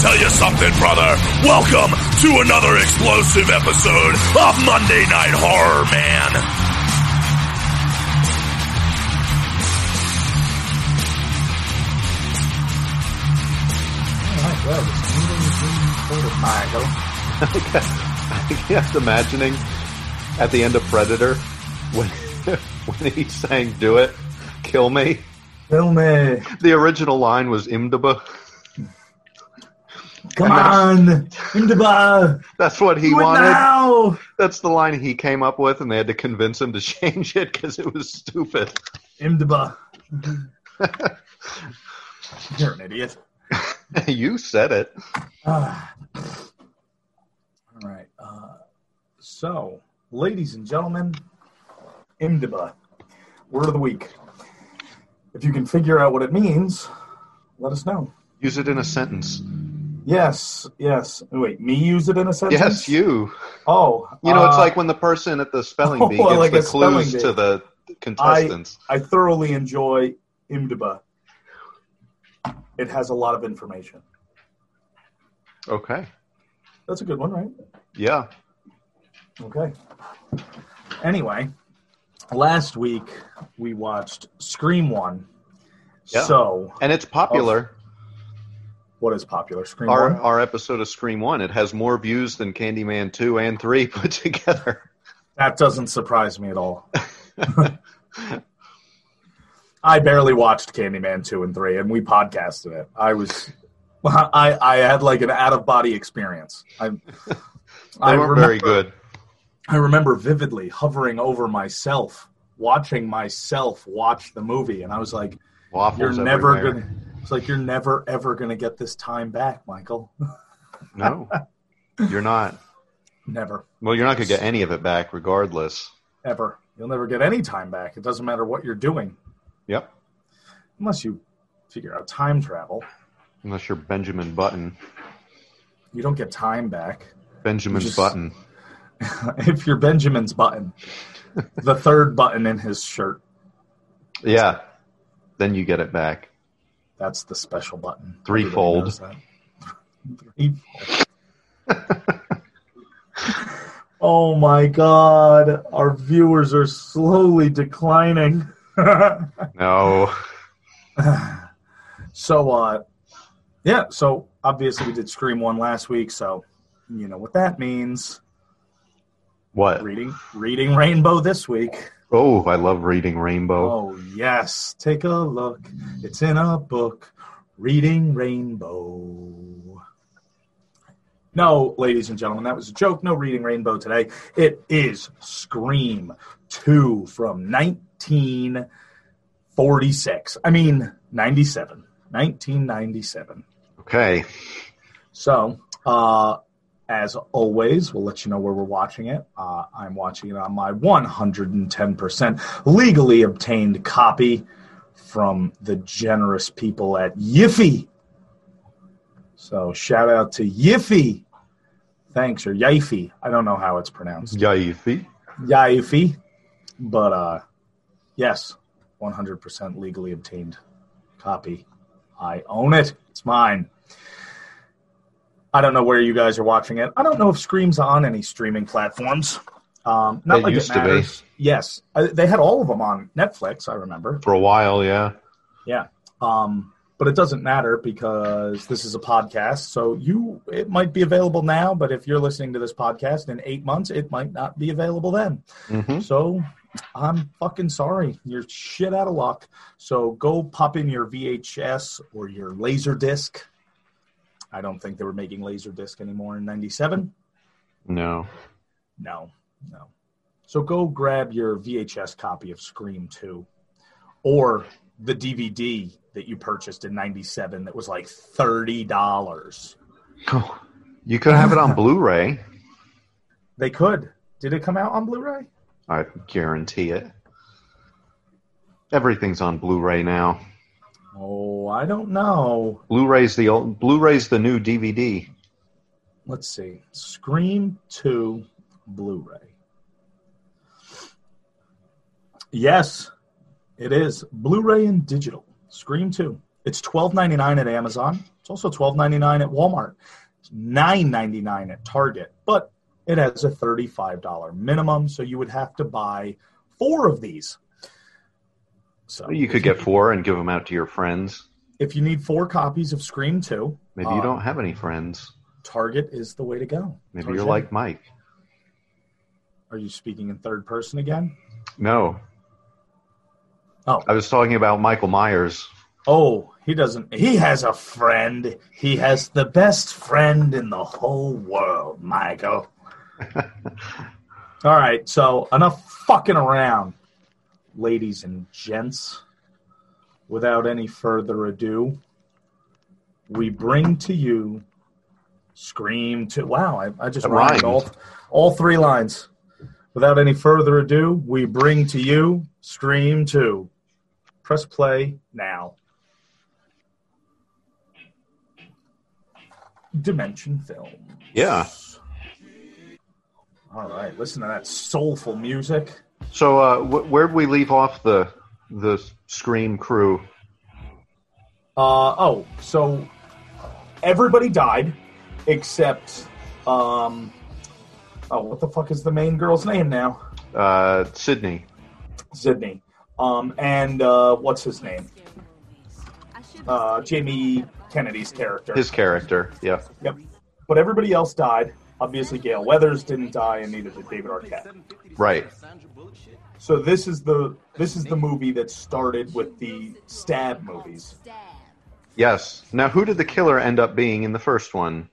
tell you something, brother. Welcome to another explosive episode of Monday Night Horror, man. I kept imagining at the end of Predator when when he sang "Do It, Kill Me." Kill me. The original line was "Imdaba." Come on. Imdaba. That's what he wanted. now. That's the line he came up with, and they had to convince him to change it because it was stupid. Imdaba. You're an idiot. you said it. Ah. All right. Uh, so, ladies and gentlemen, Imdaba, word of the week. If you can figure out what it means, let us know. Use it in a sentence. Yes, yes. Wait, me use it in a sentence? Yes, you. Oh, You know, it's uh, like when the person at the spelling bee gets like the clues to the contestants. I thoroughly enjoy Imdaba. It has a lot of information. Okay. That's a good one, right? Yeah. Okay. Anyway, last week we watched Scream 1. Yeah. So, And it's popular. What is popular? Scream our 1? our episode of Scream One. It has more views than Candyman Two and Three put together. That doesn't surprise me at all. I barely watched Candyman 2 and 3, and we podcasted it. I was. I, I had like an out of body experience. I, They I weren't very good. I remember vividly hovering over myself, watching myself watch the movie, and I was like, Waffles "You're never everywhere. gonna." It's like you're never ever gonna get this time back, Michael. No, you're not. never, Well, you're not going to get any of it back, regardless. ever. You'll never get any time back. It doesn't matter what you're doing, Yep. unless you figure out time travel. Unless you're Benjamin Button. You don't get time back. Benjamin Just- Button. if you're Benjamin's button, the third button in his shirt, Yeah. Then you get it back. That's the special button. Threefold. Everybody knows that. Threefold. oh my god, our viewers are slowly declining. No. so, uh, yeah, so obviously we did Scream 1 last week, so you know what that means. What? Reading, reading Rainbow this week. Oh, I love reading Rainbow. Oh, yes. Take a look. It's in a book. Reading Rainbow. No, ladies and gentlemen, that was a joke. No reading Rainbow today. It is Scream 2 from 1946. I mean, 97. 1997. Okay. So, uh, as always, we'll let you know where we're watching it. Uh, I'm watching it on my 110% legally obtained copy from the generous people at Yiffy. So, shout out to Yiffy. Thanks, or Yiffy. I don't know how it's pronounced. Yaifi. Yiffy. But, uh, yes, 100% legally obtained copy. I own it. It's mine. I don't know where you guys are watching it. I don't know if Scream's on any streaming platforms. Um, not It like used it to be. Yes, I, they had all of them on Netflix. I remember. For a while, yeah. Yeah, um, but it doesn't matter because this is a podcast. So you, it might be available now, but if you're listening to this podcast in eight months, it might not be available then. hmm So I'm fucking sorry. You're shit out of luck. So go pop in your VHS or your laser disc. I don't think they were making laser disc anymore in 97. No. No, no. So go grab your VHS copy of Scream 2 or the DVD that you purchased in 97 that was like $30. Oh, you could have it on Blu-ray. They could. Did it come out on Blu ray? I guarantee it. Everything's on Blu-ray now. Oh, I don't know. Blu-ray's the old. Blu-ray's the new DVD. Let's see. Scream 2 Blu ray. Yes, it is. Blu ray and digital. Scream 2. It's twelve ninety nine at Amazon. It's also twelve ninety nine at Walmart. It's nine ninety nine at Target, but it has a thirty five dollar minimum, so you would have to buy four of these. So You could get four and give them out to your friends. if you need four copies of Scream Two, Maybe you uh, don't have any friends. Target is the way to go. Maybe Target. you're like Mike. Are you speaking in third person again? No. Oh. I was talking about Michael Myers. Oh, he doesn't. He has a friend. He has the best friend in the whole world, Michael. All right, so enough fucking around, ladies and gents. Without any further ado, we bring to you Scream to Wow, I, I just rhymed. all, all three lines. Without any further ado, we bring to you Scream 2. Press play now. Dimension Film. Yeah. All right, listen to that soulful music. So uh, wh- where'd we leave off the the Scream crew? Uh, oh, so everybody died except, um, oh, what the fuck is the main girl's name now? Uh, Sidney. Sidney. Um, and uh, what's his name? Uh, Jamie Kennedy's character. His character. Yeah. Yep. But everybody else died. Obviously, Gale Weathers didn't die, and neither did David Arquette. Right. So this is the this is the movie that started with the stab movies. Yes. Now, who did the killer end up being in the first one?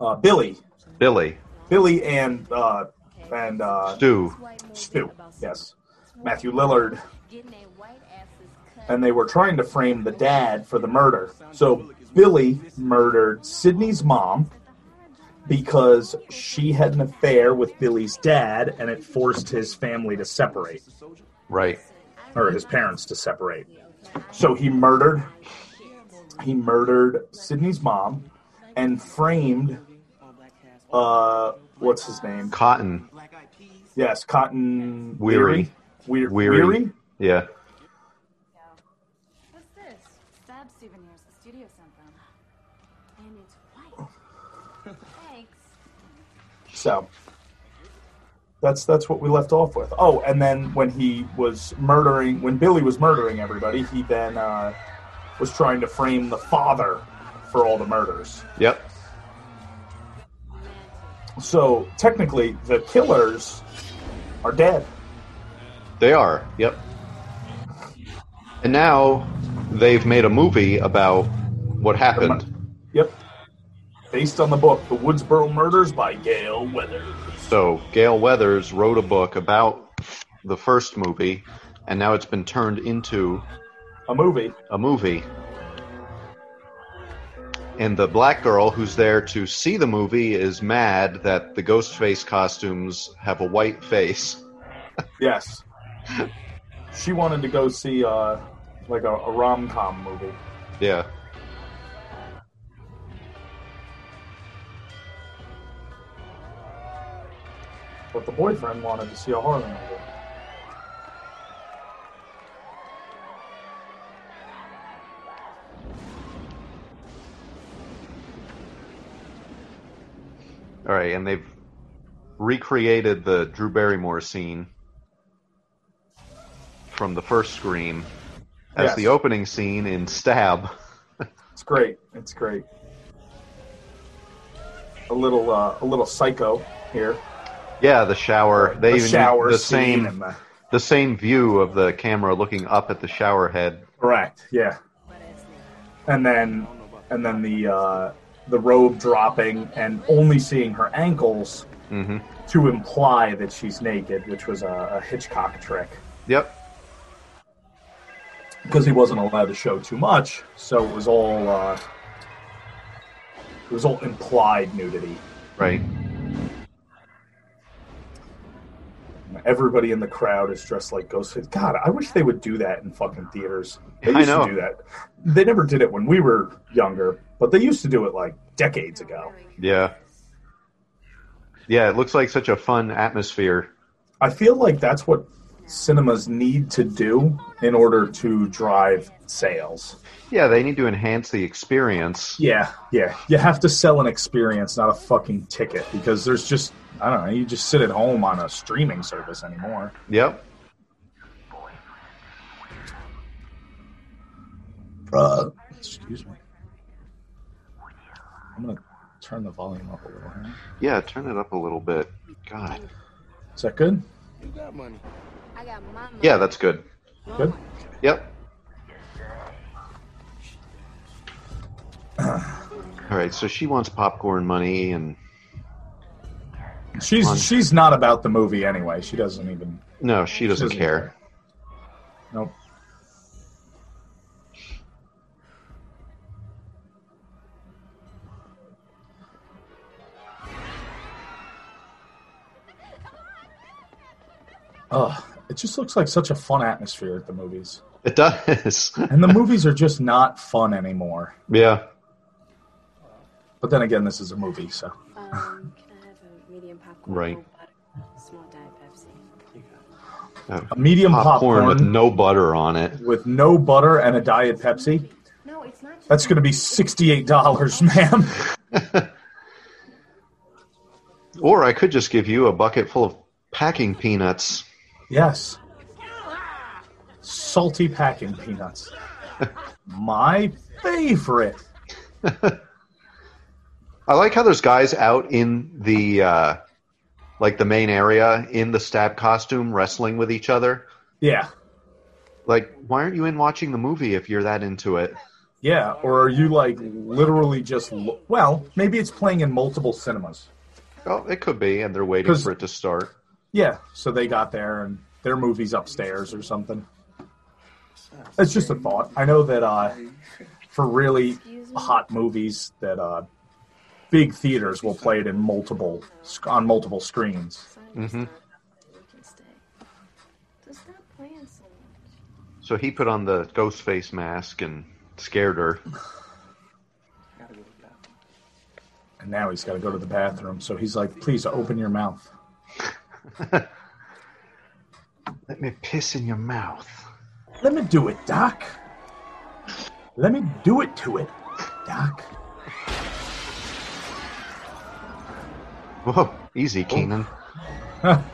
Uh, Billy, Billy. Billy, and uh, and uh, Stu. Stu. Yes, Matthew Lillard, and they were trying to frame the dad for the murder. So Billy murdered Sidney's mom because she had an affair with Billy's dad, and it forced his family to separate. Right. or his parents to separate. So he murdered he murdered Sidney's mom and framed uh what's his name? Cotton. Yes, Cotton Weary. Weary. Weary. Weary? Yeah. What's this? Stab souvenirs the studio sent them. And it's white. Thanks. So that's that's what we left off with. Oh, and then when he was murdering when Billy was murdering everybody, he then uh was trying to frame the father for all the murders. Yep. So technically the killers are dead. They are. Yep. And now they've made a movie about what happened. Yep. Based on the book, The Woodsboro Murders by Gale Weathers. So Gale Weathers wrote a book about the first movie, and now it's been turned into A movie. a movie. And the black girl who's there to see the movie is mad that the ghost face costumes have a white face. Yes. she wanted to go see uh, like a, a rom com movie. Yeah. But the boyfriend wanted to see a horror movie. All right, and they've recreated the Drew Barrymore scene from the first Scream as Yes. the opening scene in Stab. It's great. It's great. A little uh, a little psycho here. Yeah, the shower. They the even shower the same and the same view of the camera looking up at the shower head. correct. Yeah. And then and then the uh, the robe dropping and only seeing her ankles hmm to imply that she's naked, which was a, a Hitchcock trick Yep. because he wasn't allowed to show too much, so it was all uh, it was all implied nudity. Right. Everybody in the crowd is dressed like Ghostface. God, I wish they would do that in fucking theaters. They I used know. to do that. They never did it when we were younger, but they used to do it like decades ago. Yeah. Yeah, it looks like such a fun atmosphere. I feel like that's what cinemas need to do in order to drive sales. Yeah, they need to enhance the experience. Yeah, yeah. You have to sell an experience, not a fucking ticket, because there's just I don't know. You just sit at home on a streaming service anymore. Yep. Uh, excuse me. I'm gonna turn the volume up a little. Here. Yeah, turn it up a little bit. God. Is that good? You got money. I got my money. Yeah, that's good. Good. Yep. All right, so she wants popcorn money, and She's Fun. she's not about the movie anyway. She doesn't even. no, she doesn't doesn't care. Nope. Oh, it just looks like such a fun atmosphere at the movies. It does. And the movies are just not fun anymore. yeah. But then again, this is a movie, so. Um, Right. Small diet Pepsi. A medium popcorn, popcorn, with no butter on it. with no butter and a Diet Pepsi. No, it's not. That's going to be $68, ma'am. Or I could just give you a bucket full of packing peanuts. Yes. Salty packing peanuts. My favorite. I like how there's guys out in the uh, like the main area in the stab costume wrestling with each other. Yeah. Like, why aren't you in watching the movie if you're that into it? Yeah. Or are you like literally just. Lo- well, maybe it's playing in multiple cinemas. Oh, it could be, and they're waiting for it to start. Yeah. So they got there and their movie's upstairs or something. It's just a thought. I know that uh, for really hot movies, that uh, big theaters will play it in multiple on multiple screens. hmm stay. So stop playing so much. So he put on the ghost face mask and scared her. Gotta go to the bathroom. And now he's got to go to the bathroom. So he's like, please open your mouth. Let me piss in your mouth. Let me do it, Doc. Let me do it to it, Doc. Whoa, easy, oh. Keenan.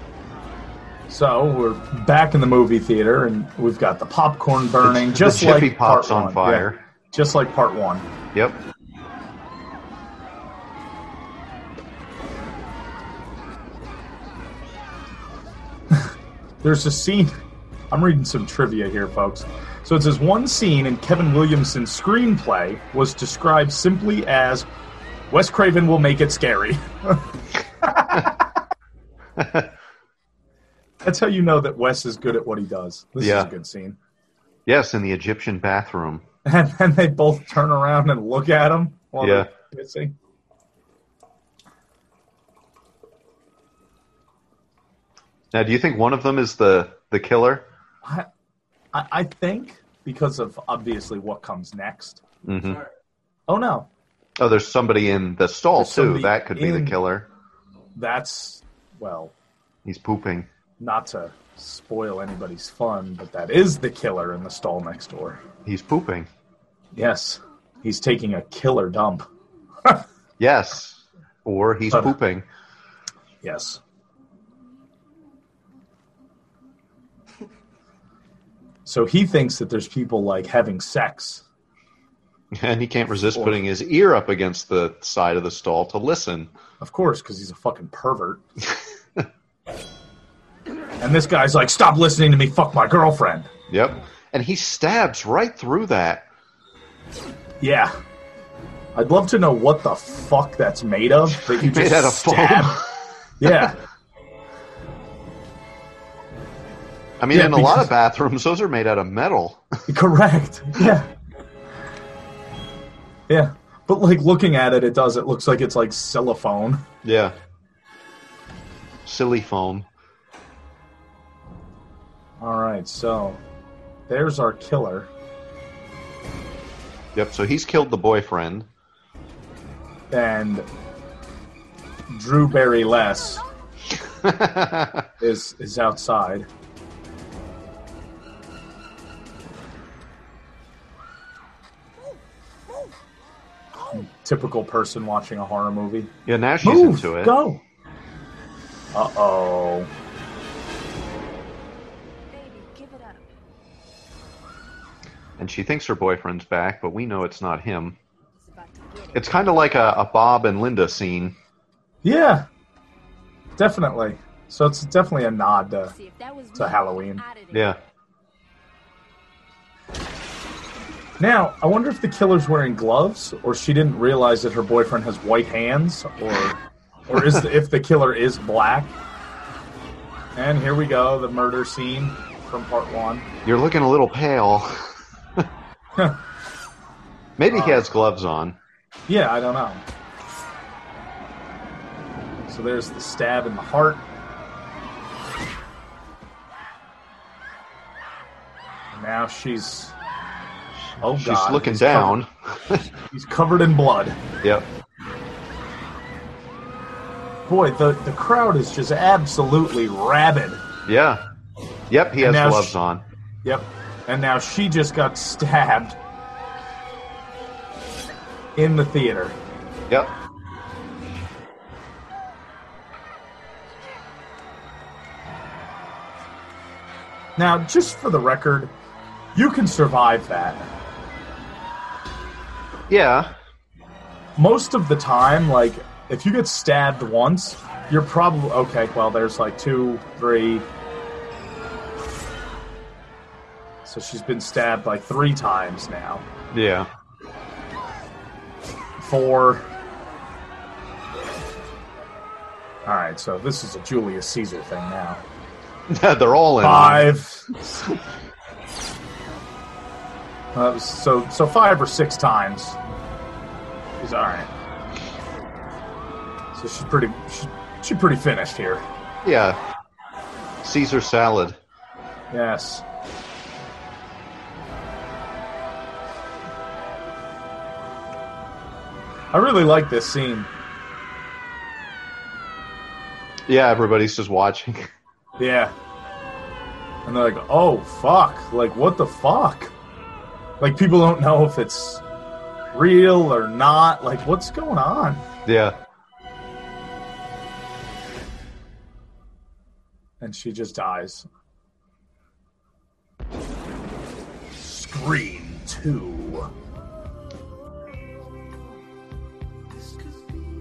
So we're back in the movie theater, and we've got the popcorn burning, The just chippy like pops part on one. fire. Yeah, just like part one. Yep. There's a scene. I'm reading some trivia here, folks. So it says one scene in Kevin Williamson's screenplay was described simply as Wes Craven will make it scary. That's how you know that Wes is good at what he does. This Yeah. is a good scene. Yes, in the Egyptian bathroom. And then they both turn around and look at him while Yeah. they're pissing. Now, do you think one of them is the the killer? I, I, I think because of obviously what comes next. hmm Oh no, Oh, there's somebody in the stall There's too. That could be the killer. That's well, He's pooping. not to spoil anybody's fun, but that is the killer in the stall next door. He's pooping. Yes, he's taking a killer dump. Yes. Or he's Uh, pooping. Yes. So he thinks that there's people like having sex. And he can't resist putting his ear up against the side of the stall to listen. Of course, because he's a fucking pervert. and this guy's like, stop listening to me, fuck my girlfriend. Yep. And he stabs right through that. Yeah. I'd love to know what the fuck that's made of. That you Made just out of stab. foam. Yeah. I mean, Yeah, in a lot of bathrooms, those are made out of metal. Correct. Yeah. Yeah. But like looking at it, it does. It looks like it's like cellophane. yeah. Silly foam. All right, so there's our killer. Yep. So he's killed the boyfriend. and Drew Barry Less is is outside. Typical person watching a horror movie. Yeah, now she's Move, into it. go. Uh oh. Baby, give it up. And she thinks her boyfriend's back, but we know it's not him. He's about to get it. It's kind of like a, a Bob and Linda scene. Yeah, definitely. So it's definitely a nod to. See, if that was to Halloween. Yeah. Now, I wonder if the killer's wearing gloves, or she didn't realize that her boyfriend has white hands, or or is the, if the killer is black. And here we go, the murder scene from part one. You're looking a little pale. Maybe he uh, has gloves on. Yeah, I don't know. So there's the stab in the heart. And now she's. Oh She's God! looking he's down. covered- he's covered in blood. Yep. Boy, the the crowd is just absolutely rabid. Yeah. Yep, he has gloves sh- on. Yep. And now she just got stabbed in the theater. Yep. Now, just for the record, you can survive that. Yeah. Most of the time, like, if you get stabbed once, you're probably okay. Well, there's like two, three. So she's been stabbed like three times now. Yeah. Four. All right, so this is a Julius Caesar thing now. They're all in. Five. Uh, so so five or six times. She's all right. So she's pretty she, she's pretty finished here. Yeah. Caesar salad. Yes. I really like this scene. Yeah, everybody's just watching. Yeah. And they're like, oh, fuck. Like, what the fuck? Like, people don't know if it's real or not. Like, what's going on? yeah. And she just dies. Scream 2.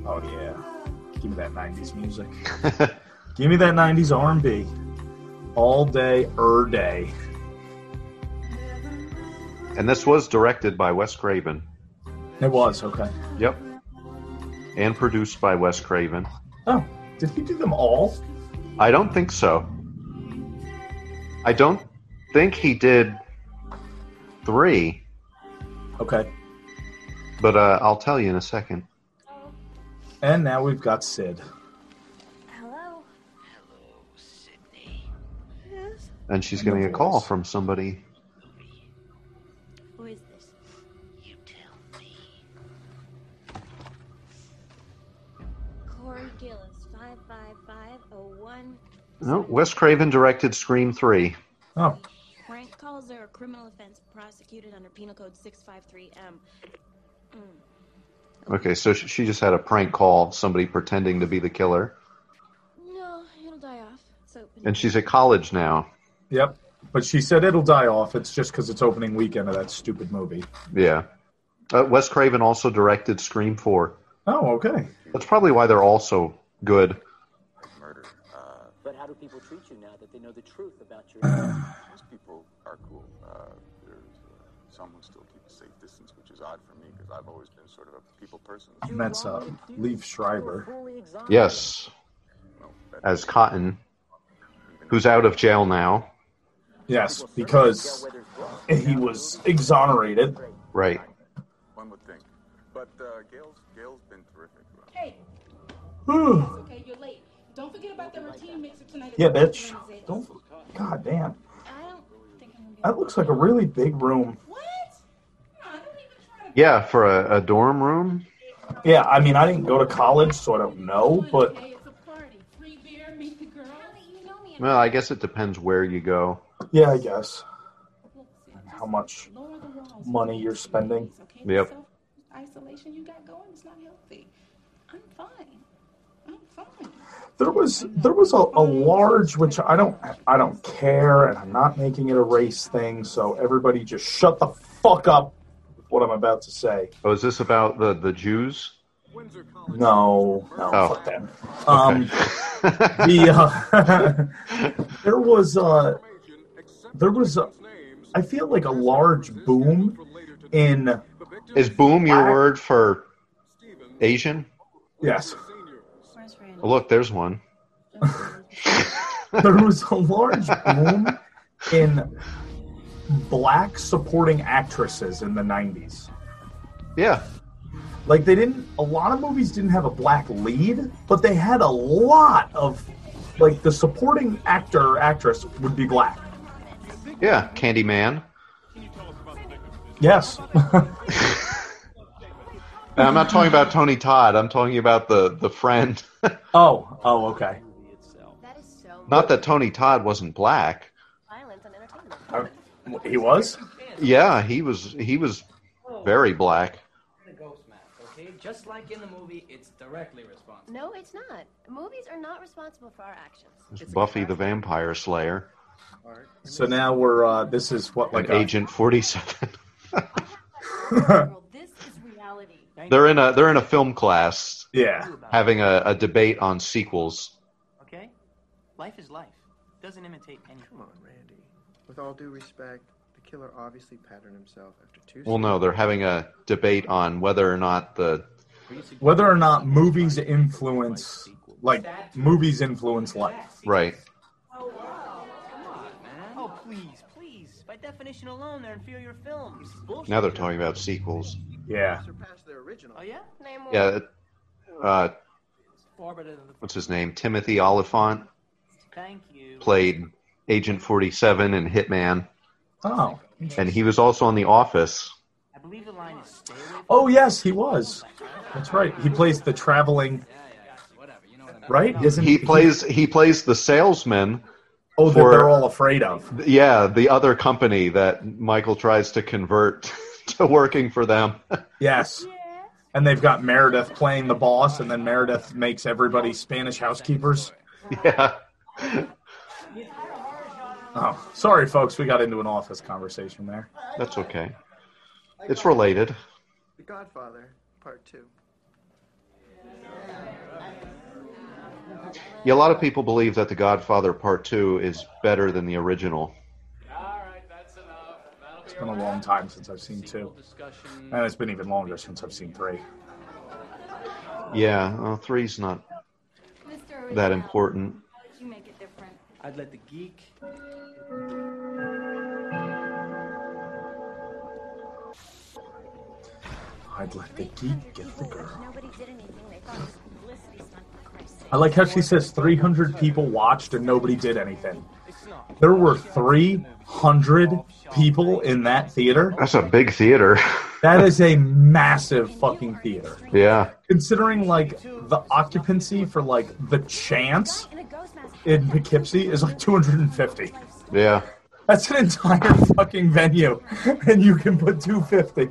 Oh, yeah. Give me that 90s music. Give me that 90s R&B. All day, er day. And this was directed by Wes Craven. It was, okay. Yep. And produced by Wes Craven. Oh, did he do them all? I don't think so. I don't think he did three, Okay. but uh, I'll tell you in a second. And now we've got Sid. Hello. Hello, Sidney. Yes? And she's getting a call from somebody. No, Wes Craven directed Scream 3. Oh, Prank calls are a criminal offense prosecuted under Penal Code 653M. Okay, so she just had a prank call somebody pretending to be the killer. No, it'll die off. It's open. And she's at college now. yep. But she said it'll die off. It's just because it's opening weekend of that stupid movie. Yeah. Uh, Wes Craven also directed Scream 4. Oh, okay. That's probably why they're all so good. Murder. How do people treat you now that they know the truth about your? Most people are cool. Uh, there's uh, some who still keep a safe distance, which is odd for me because I've always been sort of a people person. And that's uh, Liev Schreiber. Yes, No, as Cotton, who's out of jail now. Yes, because he was exonerated. Right. one would think. But uh, Gale's Gale's been terrific. Hey, yeah, okay, you're late. Don't forget about the routine mixer tonight. bitch. Don't. God damn. I don't think I'm That looks like a really big room. What? No, I don't even try to. Yeah, for a, a dorm room. Yeah, I mean, I didn't go to college, so I don't know, but Okay, it's a party. Free beer, meet the girl. You know me. Well, I guess it depends where you go. yeah, I guess. Look, see, How much lower the walls. money you're spending. Okay, Yep. isolation you got going is not healthy. I'm fine. There was there was a, a large which I don't I don't care and I'm not making it a race thing, so everybody just shut the fuck up with what I'm about to say. Oh, is this about the the Jews? No, no, Oh. fuck them. Um, the uh, there was uh, there was uh, I feel like a large boom in Is boom your word for Asian? yes? Oh, look, there's one. there was a large boom in black supporting actresses in the 90s. Yeah, Like they didn't a lot of movies didn't have a black lead, but they had a lot of like the supporting actor or actress would be black. yeah. Candyman. Can you tell us about the bigger? Yes. And I'm not talking about Tony Todd. I'm talking about the the friend. oh, oh okay. That is so Not that Tony Todd wasn't black. violent. Uh, he was? Yeah, he was. He was very black. The ghost mask, okay? Just like in the movie, it's directly responsible. No, it's not. Movies are not responsible for our actions. It's Buffy the Vampire Slayer So now we're uh this is what like and a, Agent 47. Girl, this is reality. They're in a they're in a film class Yeah. having a, a debate on sequels. Okay? Life is life. Doesn't imitate anything. Come on, Randy. With all due respect, the killer obviously patterned himself after two. Well, no, they're having a debate on whether or not the Whether or not movies influence like movies influence life. right. Oh, oh please, please. By definition alone, they're inferior films. Bullshit. Now they're talking about sequels. Yeah. Surpassed their original. Oh, yeah? Name more. Yeah, uh, Far better than the what's his name? Timothy Olyphant Thank you. played Agent 47 and Hitman, Oh. and he was also on The Office. I believe the line is stay away from Oh yes, he was. That's right. He plays the traveling whatever. You know what I mean? right? Isn't He plays he plays the salesman. Oh, that for- they're all afraid of. Yeah, the other company that Michael tries to convert to working for them. Yes. And they've got Meredith playing the boss, and then Meredith makes everybody Spanish housekeepers. yeah. Oh, sorry, folks. We got into an office conversation there. That's okay. It's related. The Godfather, Part Two. Yeah, a lot of people believe that The Godfather Part 2 is better than the original. It's been a long time since I've seen two, and it's been even longer since I've seen three. Yeah, well, three's not that important. You make it different. I'd let the geek. I'd let the geek get the girl. Nobody did anything. They thought it was a publicity stunt, for Christ's sake. I like how she says 300 people watched and nobody did anything. There were 300 people in that theater. That's a big theater. That is a massive fucking theater. yeah. Considering like the occupancy for like the chance In a ghost mask. in Poughkeepsie is like 250. Yeah. That's an entire fucking venue, and you can put 250.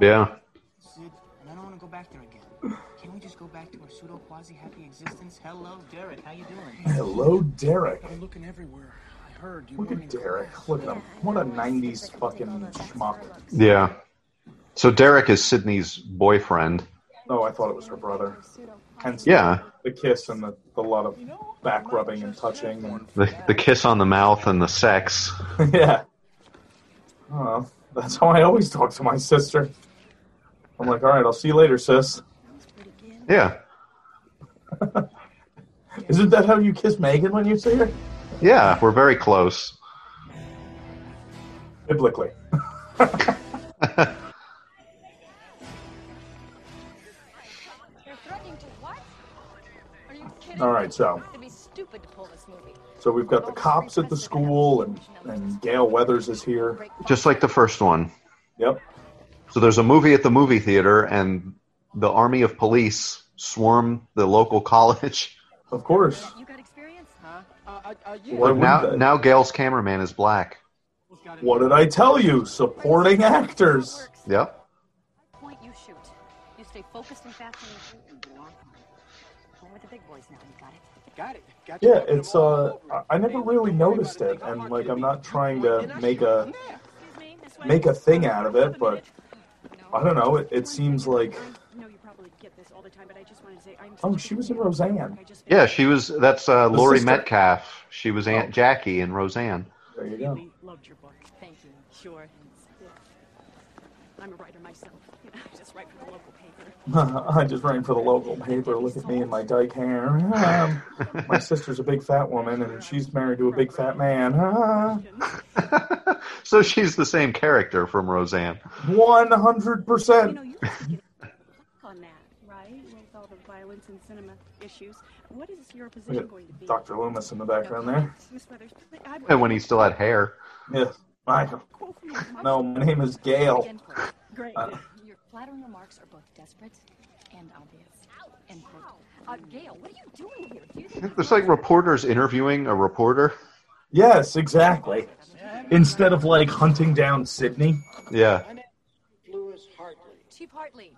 Yeah. And I don't want to go back there again. Can we just go back to our pseudo quasi happy existence? Hello, Derek. How you doing? Hello, Derek. I'm looking everywhere. I heard you. Look at Derek. Look at him. What a 90s fucking schmuck. Yeah. So Derek is Sidney's boyfriend. Oh, I thought it was her brother. Hence Yeah. the kiss and the, the lot of back rubbing and touching. And, The, the kiss on the mouth and the sex. yeah. Oh, that's how I always talk to my sister. I'm like, all right, I'll see you later, sis. Yeah. Isn't that how you kiss Megan when you see her? Yeah, we're very close. Biblically. You're threatening to what? Are you kidding? All right, so It'd be stupid to pull this movie. so we've got the cops at the school, and and Gale Weathers is here. Just like the first one. Yep. So there's a movie at the movie theater, and the army of police swarm the local college. Of course. Uh, yeah. Why now, now Gale's cameraman is black. What did I tell you? Supporting actors. Yep. Point you shoot. You stay focused and fascinated. We're the big boys now. You got it. Got it. Got Yeah, it's uh, I- I never really noticed it, and like I'm not trying to make a make a thing out of it, but I don't know. It, it seems like No, you probably get this all the time, but I just wanted to say I'm oh, she was in Roseanne. Yeah, she was. That's uh, The Laurie sister. Metcalf. She was Aunt Jackie in Roseanne. There you go. really loved your book. Thank you. Sure. I'm a writer myself. I just write for the local paper. I just ran for the local paper. Look at me and my dyke hair. Um, my sister's a big fat woman, and she's married to a big fat man. So she's the same character from Roseanne. One hundred percent. on that, right? With all violence and cinema issues. What is your position going to be? Dr. Loomis in the background there. Miss Weathers, I- And when he still had hair. Yes. I, no, my name is Gale. Great. Uh, Your flattering remarks are both desperate and obvious. End quote. Uh, Gale, what are you doing here? Do you think There's like reporters interviewing a reporter. Yes, exactly. Instead of like hunting down Sidney. Yeah. Lewis Hartley. Chief Hartley.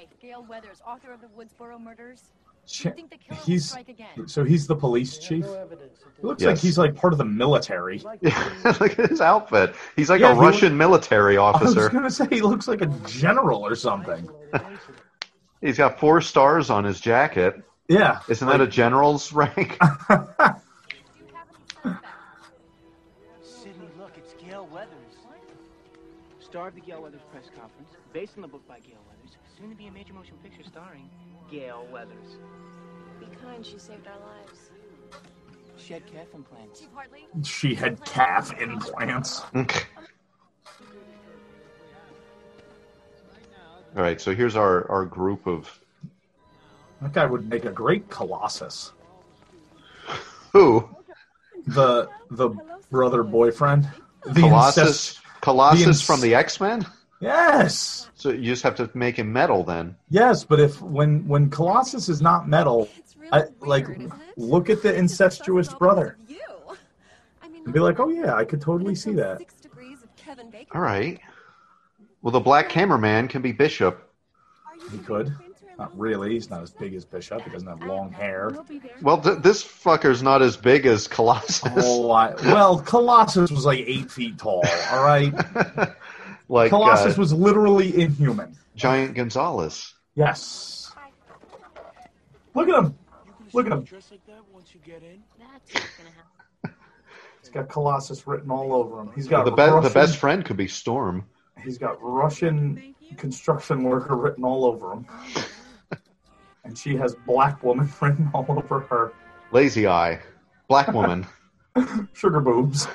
Hi, Gale Weathers, author of the Woodsboro murders. Ch- think the killer He's strike again? so he's the police chief. He looks like he's like part of the military. Look at his outfit. He's like Yeah, a he Russian military officer. I was officer. gonna say he looks like a general or something. He's got four stars on his jacket. Yeah. Isn't that a general's rank? Sidney, look, it's Gale Weathers. Star of the Gale Weathers press conference, based on the book by Gale Weathers, soon to be a major motion picture starring Gale Weathers. Be kind, she saved our lives. She had calf implants. Chief Hartley? She had calf implants. All right, so here's our, our group of That guy would make a great Colossus. who? The the brother boyfriend. The Colossus. incest- Colossus the inc- from the X Men. Yes. So you just have to make him metal then. Yes, but if when when Colossus is not metal, I, like look at the incestuous brother and be like, oh yeah, I could totally see that. All right. Well, the black cameraman can be Bishop. He could. Not really. He's not as big as Bishop. He doesn't have long hair. Well, th- this fucker's not as big as Colossus. Oh, I, well, Colossus was like eight feet tall. All right. like Colossus uh, was literally inhuman. Giant Gonzalez. Yes. Look at him. Look at him. Dress like that once you get in. That's not gonna happen. He's got Colossus written all over him. He's got the, be- the best friend could be Storm. He's got Russian construction worker written all over him. and she has black woman written all over her. Lazy Eye. Black woman. Sugar boobs.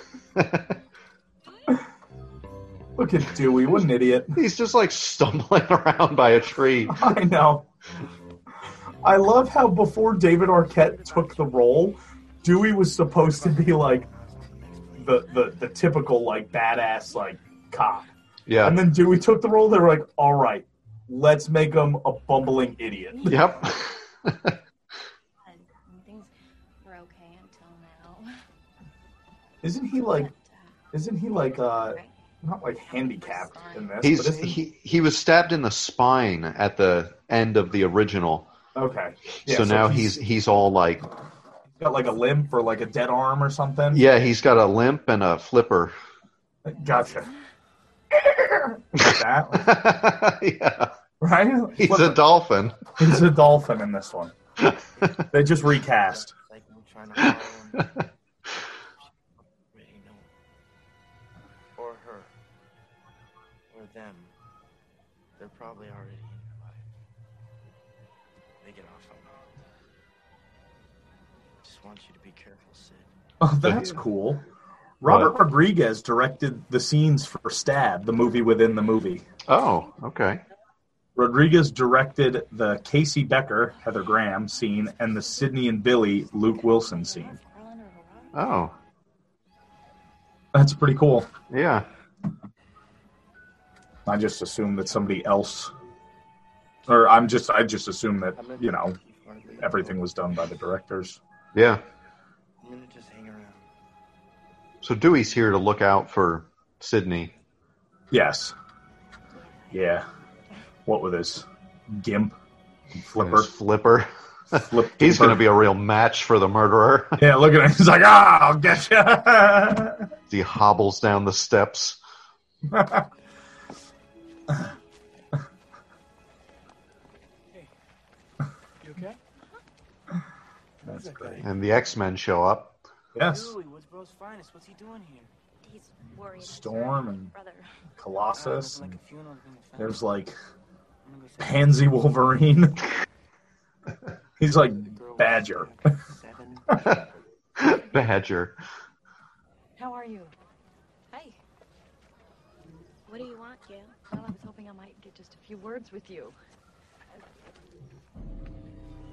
Look at Dewey. What an idiot. He's just like stumbling around by a tree. I know. I love how before David Arquette took the role, Dewey was supposed to be like the the, the typical like badass like cop. Yeah. And then Dewey took the role. They were like, "All right, let's make him a bumbling idiot." Yep. Things were okay until now. Isn't he like? Isn't he like uh not like handicapped in this? He's but he, he was stabbed in the spine at the end of the original. okay. Yeah, so now he's he's all like got like a limp or like a dead arm or something. yeah, he's got a limp and a flipper. Gotcha. like that, yeah. right? He's Look, a dolphin. He's a dolphin in this one. they just recast. Probably already in your life. They get off on me. Just want you to be careful, Sid. Oh, that's cool. Robert Rodriguez directed the scenes for Stab, the movie within the movie. Oh, okay. Rodriguez directed the Casey Becker, Heather Graham scene, and the Sidney and Billy, Luke Wilson scene. Oh, That's pretty cool. yeah. I just assumed that somebody else, or I'm just, I just assumed that you know everything was done by the directors. Yeah. I'm gonna just hang around. So Dewey's here to look out for Sidney. Yes. Yeah. what with his gimp, flipper, His flipper. Flip He's going to be a real match for the murderer. Yeah, look at him. He's like, ah, I'll get you. he hobbles down the steps. You okay? That's great. And the X Men show up. Yes. Dewey, what's finest? What's he doing here? He's worried. Storm and Brother. Colossus. Like and a funeral being. There's like I'm gonna go say Pansy Wolverine. He's like Badger. Badger. How are you? Hey. What do you want, Gale? Well, I was hoping I might get just a few words with you.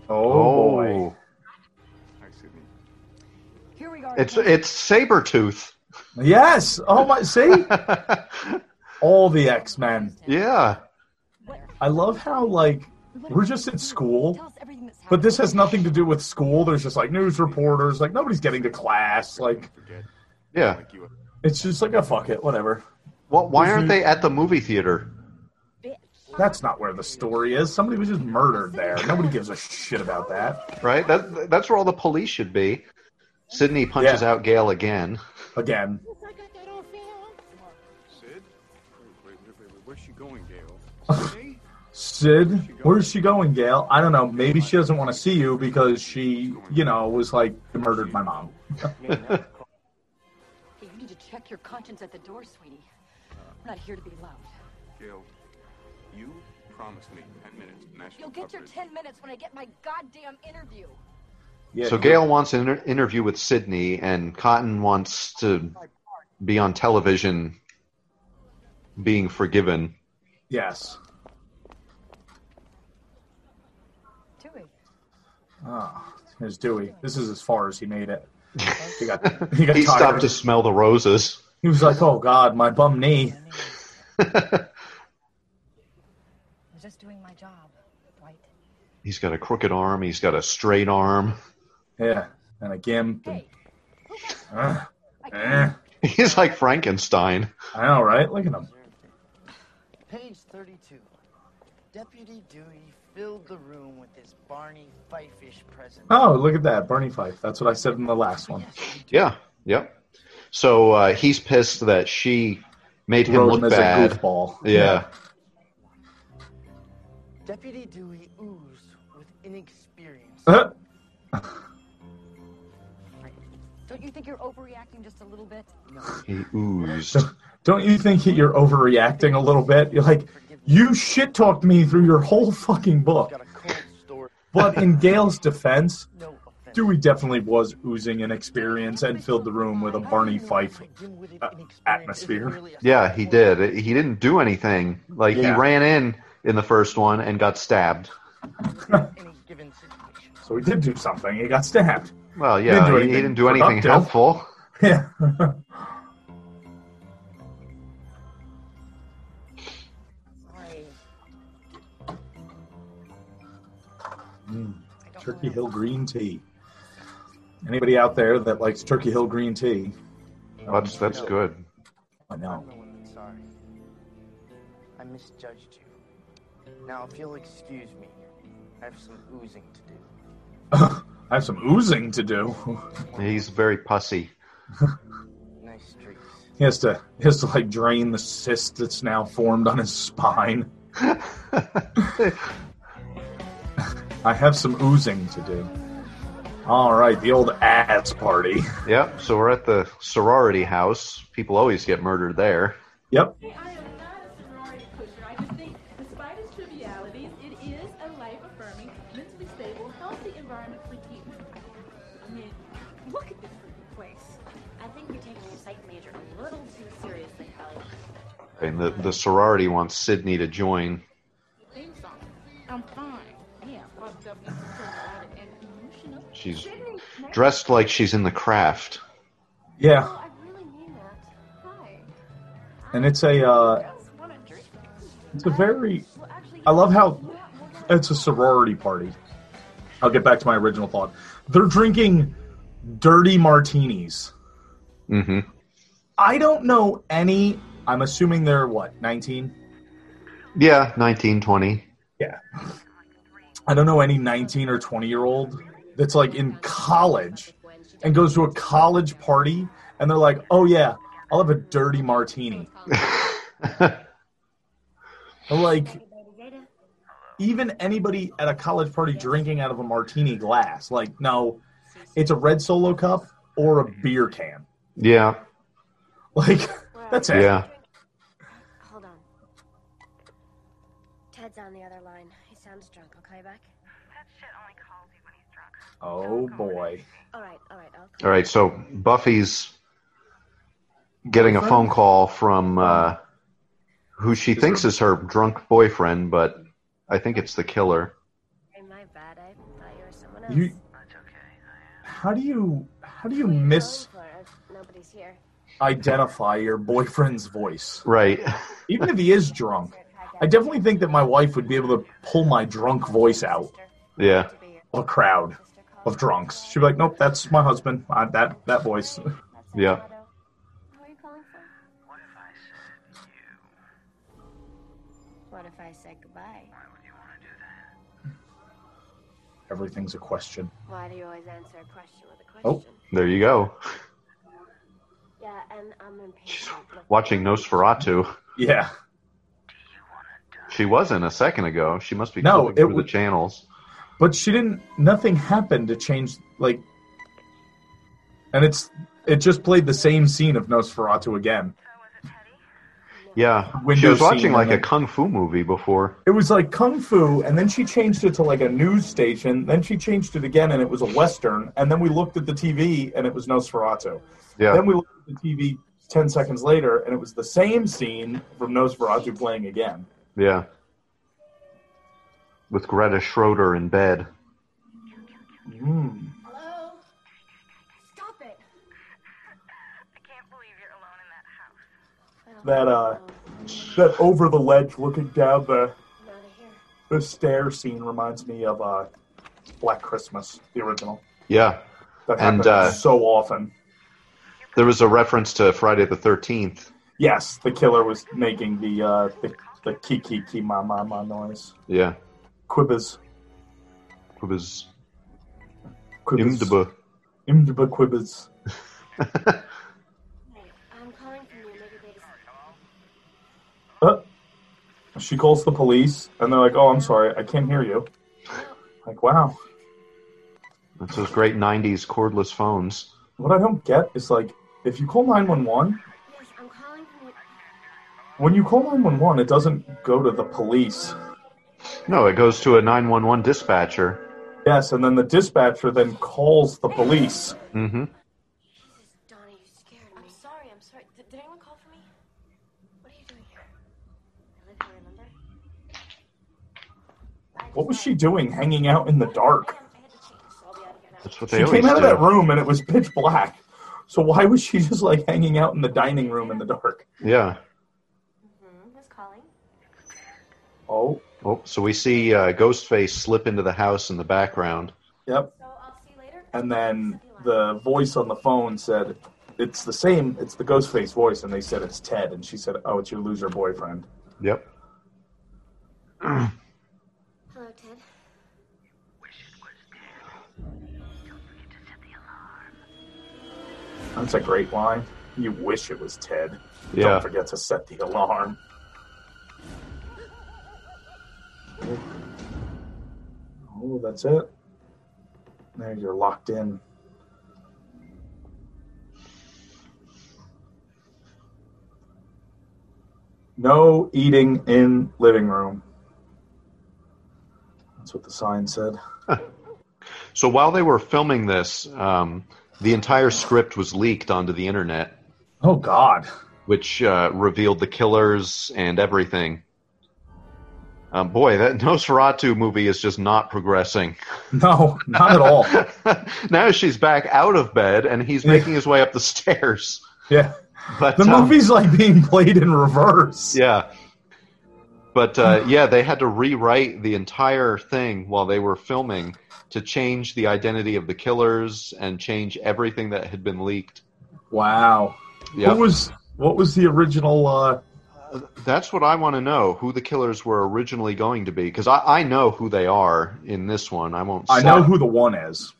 Oh, oh. boy. Hi, Sidney. Here we are. It's it's Sabretooth. Yes. Oh my. See, all the X Men. yeah. I love how like we're just at school, Tell us everything that's but this has nothing to do with school. There's just like news reporters. Like nobody's getting to class. Like Yeah. It's just like a fuck it, whatever. Well, why aren't mm-hmm. they at the movie theater? That's not where the story is. Somebody was just murdered there. Nobody gives a shit about that. Right? That that's where all the police should be. Sidney punches Yeah. out Gale again. Again. Sid? Wait, wait, wait, wait. Where's she going, Gale? Sidney? Sid, where's she going, Gale? I don't know. Maybe she doesn't want to see you because she, you know, was like murdered my mom. Hey, you need to check your conscience at the door, sweetie. I'm not here to be loud. Gale, you promised me 10 minutes national You'll get your 10 minutes when I get my goddamn interview. Yeah, so Gale wants an inter- interview with Sidney, and Cotton wants to be on television, being forgiven. Yes. Dewey. Oh, there's Dewey. This is as far as he made it. He got he got He stopped to smell the roses. He was like, "Oh God, my bum knee." I was just doing my job, Dwight. He's got a crooked arm. He's got a straight arm. Yeah, and a gimp. And, Hey, uh, I eh. He's like Frankenstein. I know, right? Look at him. Page 32. Deputy Dewey filled the room with his Barney Fife-ish presence. Oh, look at that, Barney Fife. That's what I said in the last one. Yeah, yep. So uh, he's pissed that she made him Wrote look him as bad. a goofball. Yeah. Deputy Dewey oozed with inexperience. Yeah. Don't you think you're overreacting just a little bit? He oozed. Don't you think that you're overreacting a little bit? You're like, you shit talked me through your whole fucking book. Got a cold story. But in Gale's defense, No offense. Dewey definitely was oozing inexperience and filled the room with a Barney Fife uh, atmosphere. Yeah, he did. He didn't do anything. Like he ran in in the first one and got stabbed. Any given situation. So he did do something. He got stabbed. Well, He didn't yeah, do he, he anything didn't do anything productive. helpful. Yeah. Mm, Turkey Hill green tea. Anybody out there that likes Turkey Hill green tea? That's that's good. I know. I'm the one that's sorry. I misjudged you. Now, if you'll excuse me, I have some oozing to do. I have some oozing to do. He's very pussy. Nice streaks. He has to he has to like drain the cyst that's now formed on his spine. I have some oozing to do. All right, the old ads party. Yep. So we're at the sorority house. People always get murdered there. Yep. Hey, I am not a sorority pusher. I just think, despite its trivialities, it is a life-affirming, mentally stable, healthy environment for you. I mean, look at this freaking place. I think you're taking your psych major a little too seriously, Kelly. And the, the sorority wants Sidney to join. She's dressed like she's in the craft. Yeah, Oh, I really mean that. Hi. and it's a uh, Want a drink? it's a very. I love how we're not- we're not- it's a sorority party. I'll get back to my original thought. They're drinking dirty martinis. Mm-hmm. I don't know any. I'm assuming they're what 19. Yeah, nineteen twenty. Yeah. I don't know any 19 or 20 year old that's like in college and goes to a college party and they're like, oh yeah, I'll have a dirty martini. like, even anybody at a college party drinking out of a martini glass, like, no, it's a red solo cup or a mm-hmm. beer can. Yeah, Like, that's it. yeah. Hold on. Ted's on the other line. He sounds drunk. I'll call you back. Oh boy. All right, all right. I'll All right, so Buffy's getting a phone call from uh, who she thinks is her drunk boyfriend, but I think it's the killer. Hey, my bad. I thought you were someone else. You, how do you how do you miss nobody's here. identify your boyfriend's voice? Right. Even if he is drunk, I definitely think that my wife would be able to pull my drunk voice out Yeah. of a crowd of drunks. She'd be like, "Nope, that's my husband. Uh, that that voice." Yeah. Who are you calling for? What if I said goodbye? Everything's a question. Why do you always answer a question with a question? Oh, there you go. Yeah, and I'm impatient. Look, Watching Nosferatu. Yeah. She wasn't a second ago. She must be No, flipping it through w- the channels. But she didn't. Nothing happened to change. Like, and it's it just played the same scene of Nosferatu again. Yeah. she was watching like a kung fu movie before. It was like kung fu, and then she changed it to like a news station. Then she changed it again, and it was a western. And then we looked at the TV, and it was Nosferatu. Yeah. Then we looked at the TV ten seconds later, and it was the same scene from Nosferatu playing again. Yeah. With Greta Schroeder in bed. Mm. Hello? Stop it! That uh, that over the ledge, looking down the the stair scene reminds me of uh, Black Christmas, the original. Yeah. That And, uh, so often. There was a reference to Friday the 13th. Yes, the killer was making the uh, the the kiki ki ma ma ma noise. Yeah. Quibbers. It was Quibbers. Imdb. Imdb quibbers. I'm calling from you. Maybe they just... Uh, she calls the police, and they're like, "Oh, I'm sorry, I can't hear you." Like, wow. That's those great 90s cordless phones. What I don't get is like, if you call nine one one, Yes, I'm calling when you call nine one one, it doesn't go to the police. No, it goes to a 911 dispatcher. Yes, and then the dispatcher then calls the police. Mm-hmm. Donnie, you scared me. I'm sorry, I'm sorry. Did, did anyone call for me? What are you doing here? I live here, remember? What was she doing hanging out in the dark? That's what they She always came out of do. that room and it was pitch black. So why was she just like hanging out in the dining room in the dark? Yeah. Mm-hmm. Who's calling? Oh, Oh, so we see uh, Ghostface slip into the house in the background. yep. And then the voice on the phone said, "It's the same. It's the Ghostface voice." And they said it's Ted, and she said, "Oh, it's your loser boyfriend." Yep. Hello, Ted. That's a great line. You wish it was Ted. Yeah. Don't forget to set the alarm. Oh, that's it. There, you're locked in. No eating in living room. That's what the sign said. So while they were filming this, um, the entire script was leaked onto the internet, Oh God. which uh, revealed the killers and everything. Um, boy, that Nosferatu movie is just not progressing. No, not at all. now she's back out of bed and he's making his way up the stairs. Yeah. But The um, movie's like being played in reverse. Yeah. But uh, yeah, they had to rewrite the entire thing while they were filming to change the identity of the killers and change everything that had been leaked. Wow. Yep. What was what was the original uh that's what I want to know. Who the killers were originally going to be? Because I, I know who they are in this one. I won't. I know who the one is.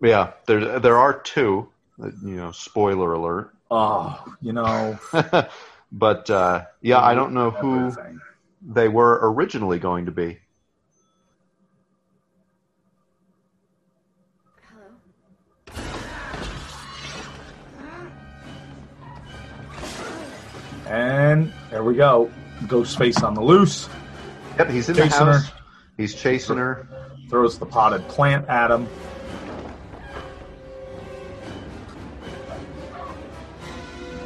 Yeah, there there are two. uh, You know, spoiler alert. Oh, you know, but uh, yeah, I don't know who they were originally going to be. And there we go. Ghostface on the loose. Yep, he's in the Chasing house. her. He's chasing her. Throws the potted plant at him.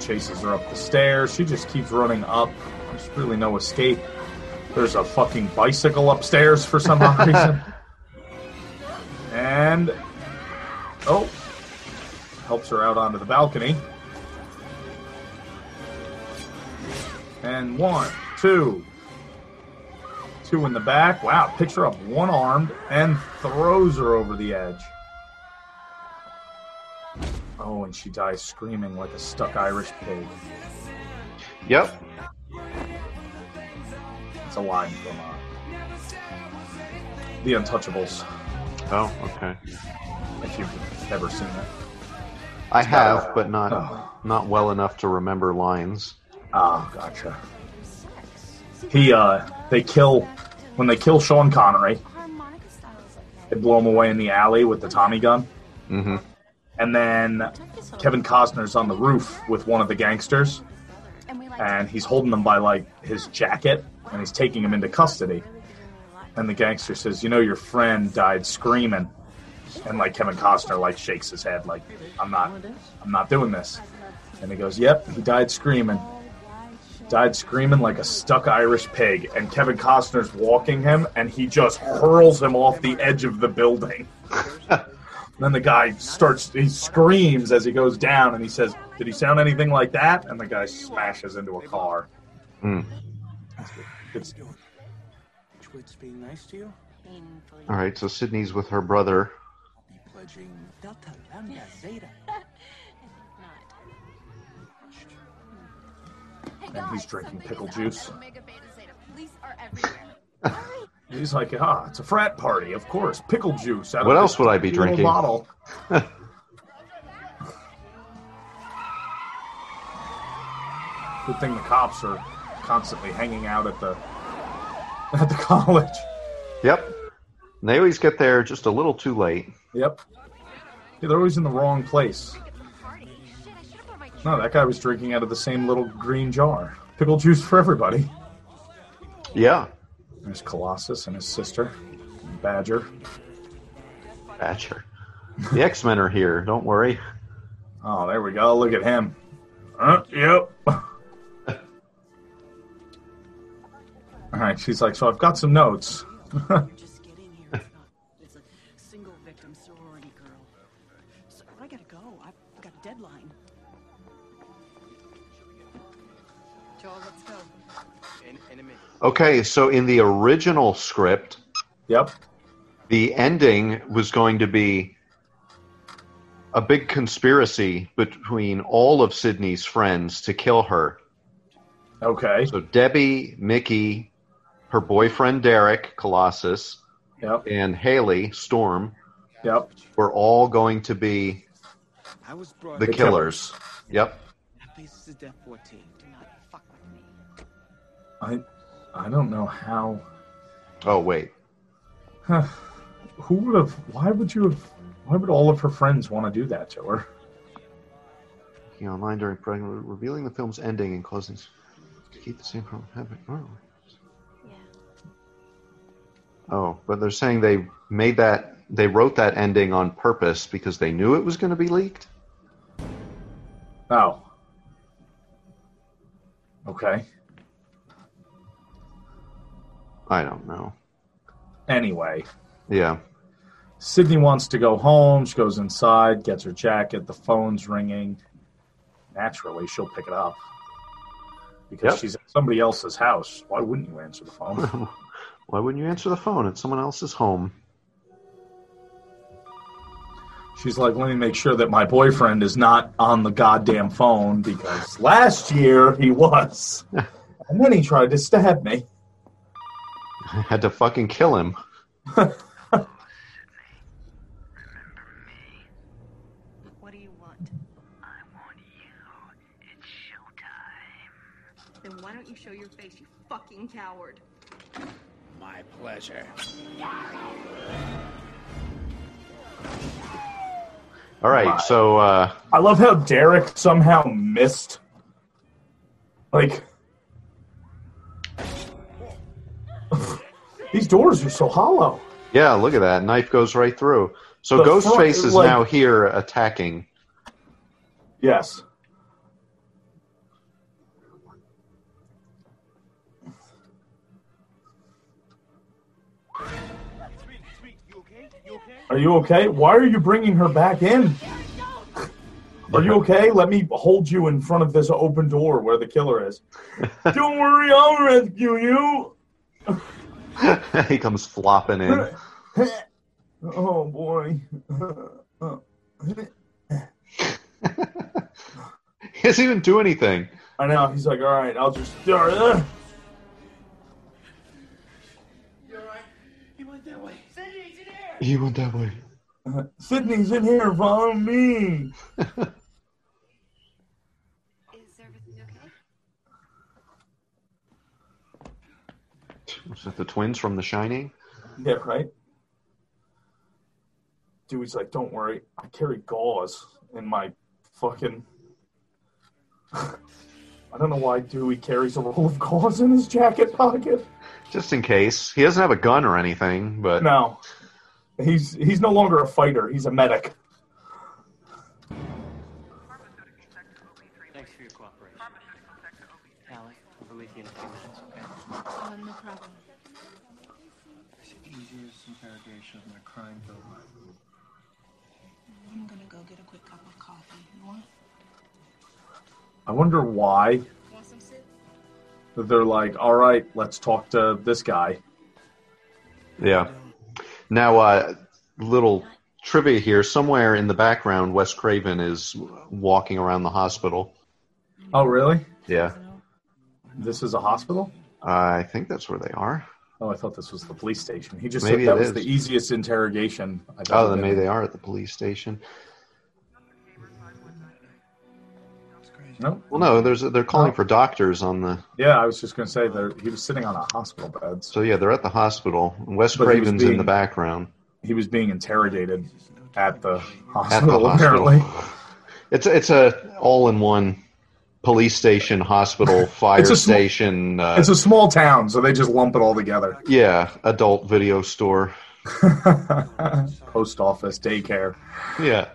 Chases her up the stairs. She just keeps running up. There's really no escape. There's a fucking bicycle upstairs for some odd reason. And oh, helps her out onto the balcony. And one, two, two in the back. Wow, picks her up one armed and throws her over the edge. Oh, and she dies screaming like a stuck Irish pig. Yep. It's a line from uh, The Untouchables, Oh, okay. if you've ever seen it. I have, but not oh. not well enough to remember lines. Oh, gotcha. He, uh, they kill, when they kill Sean Connery, they blow him away in the alley with the Tommy gun. Mm-hmm. And then Kevin Costner's on the roof with one of the gangsters, and he's holding them by like his jacket, and he's taking him into custody. And the gangster says, "You know, your friend died screaming," and like Kevin Costner like shakes his head, like, "I'm not, I'm not doing this." And he goes, "Yep, he died screaming." Died screaming like a stuck Irish pig, and Kevin Costner's walking him, and he just hurls him off the edge of the building. Then the guy starts, he screams as he goes down and he says, Did he sound anything like that? And the guy smashes into a car. Hmm. It's, Twit's being nice to you? All right, so Sidney's with her brother. Pledging Delta Lambda Zeta. And he's drinking pickle juice. He's like, ah, it's a frat party, of course. Pickle juice. Out What this else would I be little drinking? Bottle. Good thing the cops are constantly hanging out at the at the college. Yep. And they always get there just a little too late. Yep. Yeah, they're always in the wrong place. No, that guy was drinking out of the same little green jar. Pickle juice for everybody. Yeah. There's Colossus and his sister, Badger. Badger. The X Men are here. Don't worry. Oh, there we go. Look at him. Uh, yep. All right, she's like, so I've got some notes. Okay, so in the original script, yep, the ending was going to be a big conspiracy between all of Sidney's friends to kill her. Okay. So Debbie, Mickey, her boyfriend Derek, Colossus, Yep. and Hallie, Storm, Yep. were all going to be I was brought the The killers. Yep. That basis is Death 14. Do not fuck with me. I I don't know how. Oh wait. Who would have? Why would you have? Why would all of her friends want to do that to her? Working online during pregnant, revealing the film's ending and closing to keep the same problem happening. Oh. Yeah. oh, but they're saying they made that they wrote that ending on purpose because they knew it was going to be leaked. Oh. Okay. I don't know. Anyway, Yeah. Sidney wants to go home. She goes inside, gets her jacket. The phone's ringing. Naturally, she'll pick it up because Yep. she's at somebody else's house. Why wouldn't you answer the phone? Why wouldn't you answer the phone? at someone else's home. She's like, let me make sure that my boyfriend is not on the goddamn phone because last year he was. And then he tried to stab me. I had to fucking kill him. What do you want? I want you. It's showtime. Then why don't you show your face, you fucking coward? My pleasure. All right, so uh, I love how Derek somehow missed. Like, these doors are so hollow. yeah, look at that knife goes right through. So The front Ghostface is is like- now here attacking. Yes. Are you okay? Why are you bringing her back in? Are you okay? Let me hold you in front of this open door where the killer is. Don't worry, I'll rescue you. he comes flopping in. Oh boy. He doesn't even do anything. I know. He's like, all right, I'll just. Uh, He went that way. He went that way. Sidney's in here. Follow me. Is everything okay? Was that the twins from The Shining? Yeah, right. Dewey's like, don't worry, I carry gauze in my fucking. I don't know why Dewey carries a roll of gauze in his jacket pocket. Just in case. He doesn't have a gun or anything, but No, he's he's no longer a fighter. He's a medic. Interrogation of my crime bill. I'm gonna go get a quick cup of coffee. You want? I wonder why Want some soup? they're like, all right, let's talk to this guy. yeah. Now, uh, little trivia here. Somewhere in the background, Wes Craven is walking around the hospital. Oh, really? Yeah. This is a hospital? I think that's where they are. Oh, I thought this was the police station. He just Maybe said that was is. the easiest interrogation. I've Oh, then maybe they are at the police station. No. Well, no, there's they're calling for doctors on the. Yeah, I was just going to say that he was sitting on a hospital bed. So yeah, they're at the hospital. Wes But Craven's in the background. He was being interrogated at the At the hospital, hospital. apparently. It's it's a all in one police station, hospital, fire It's a small- station. uh, It's a small town, so they just lump it all together. yeah, adult video store. Post office, daycare. Yeah,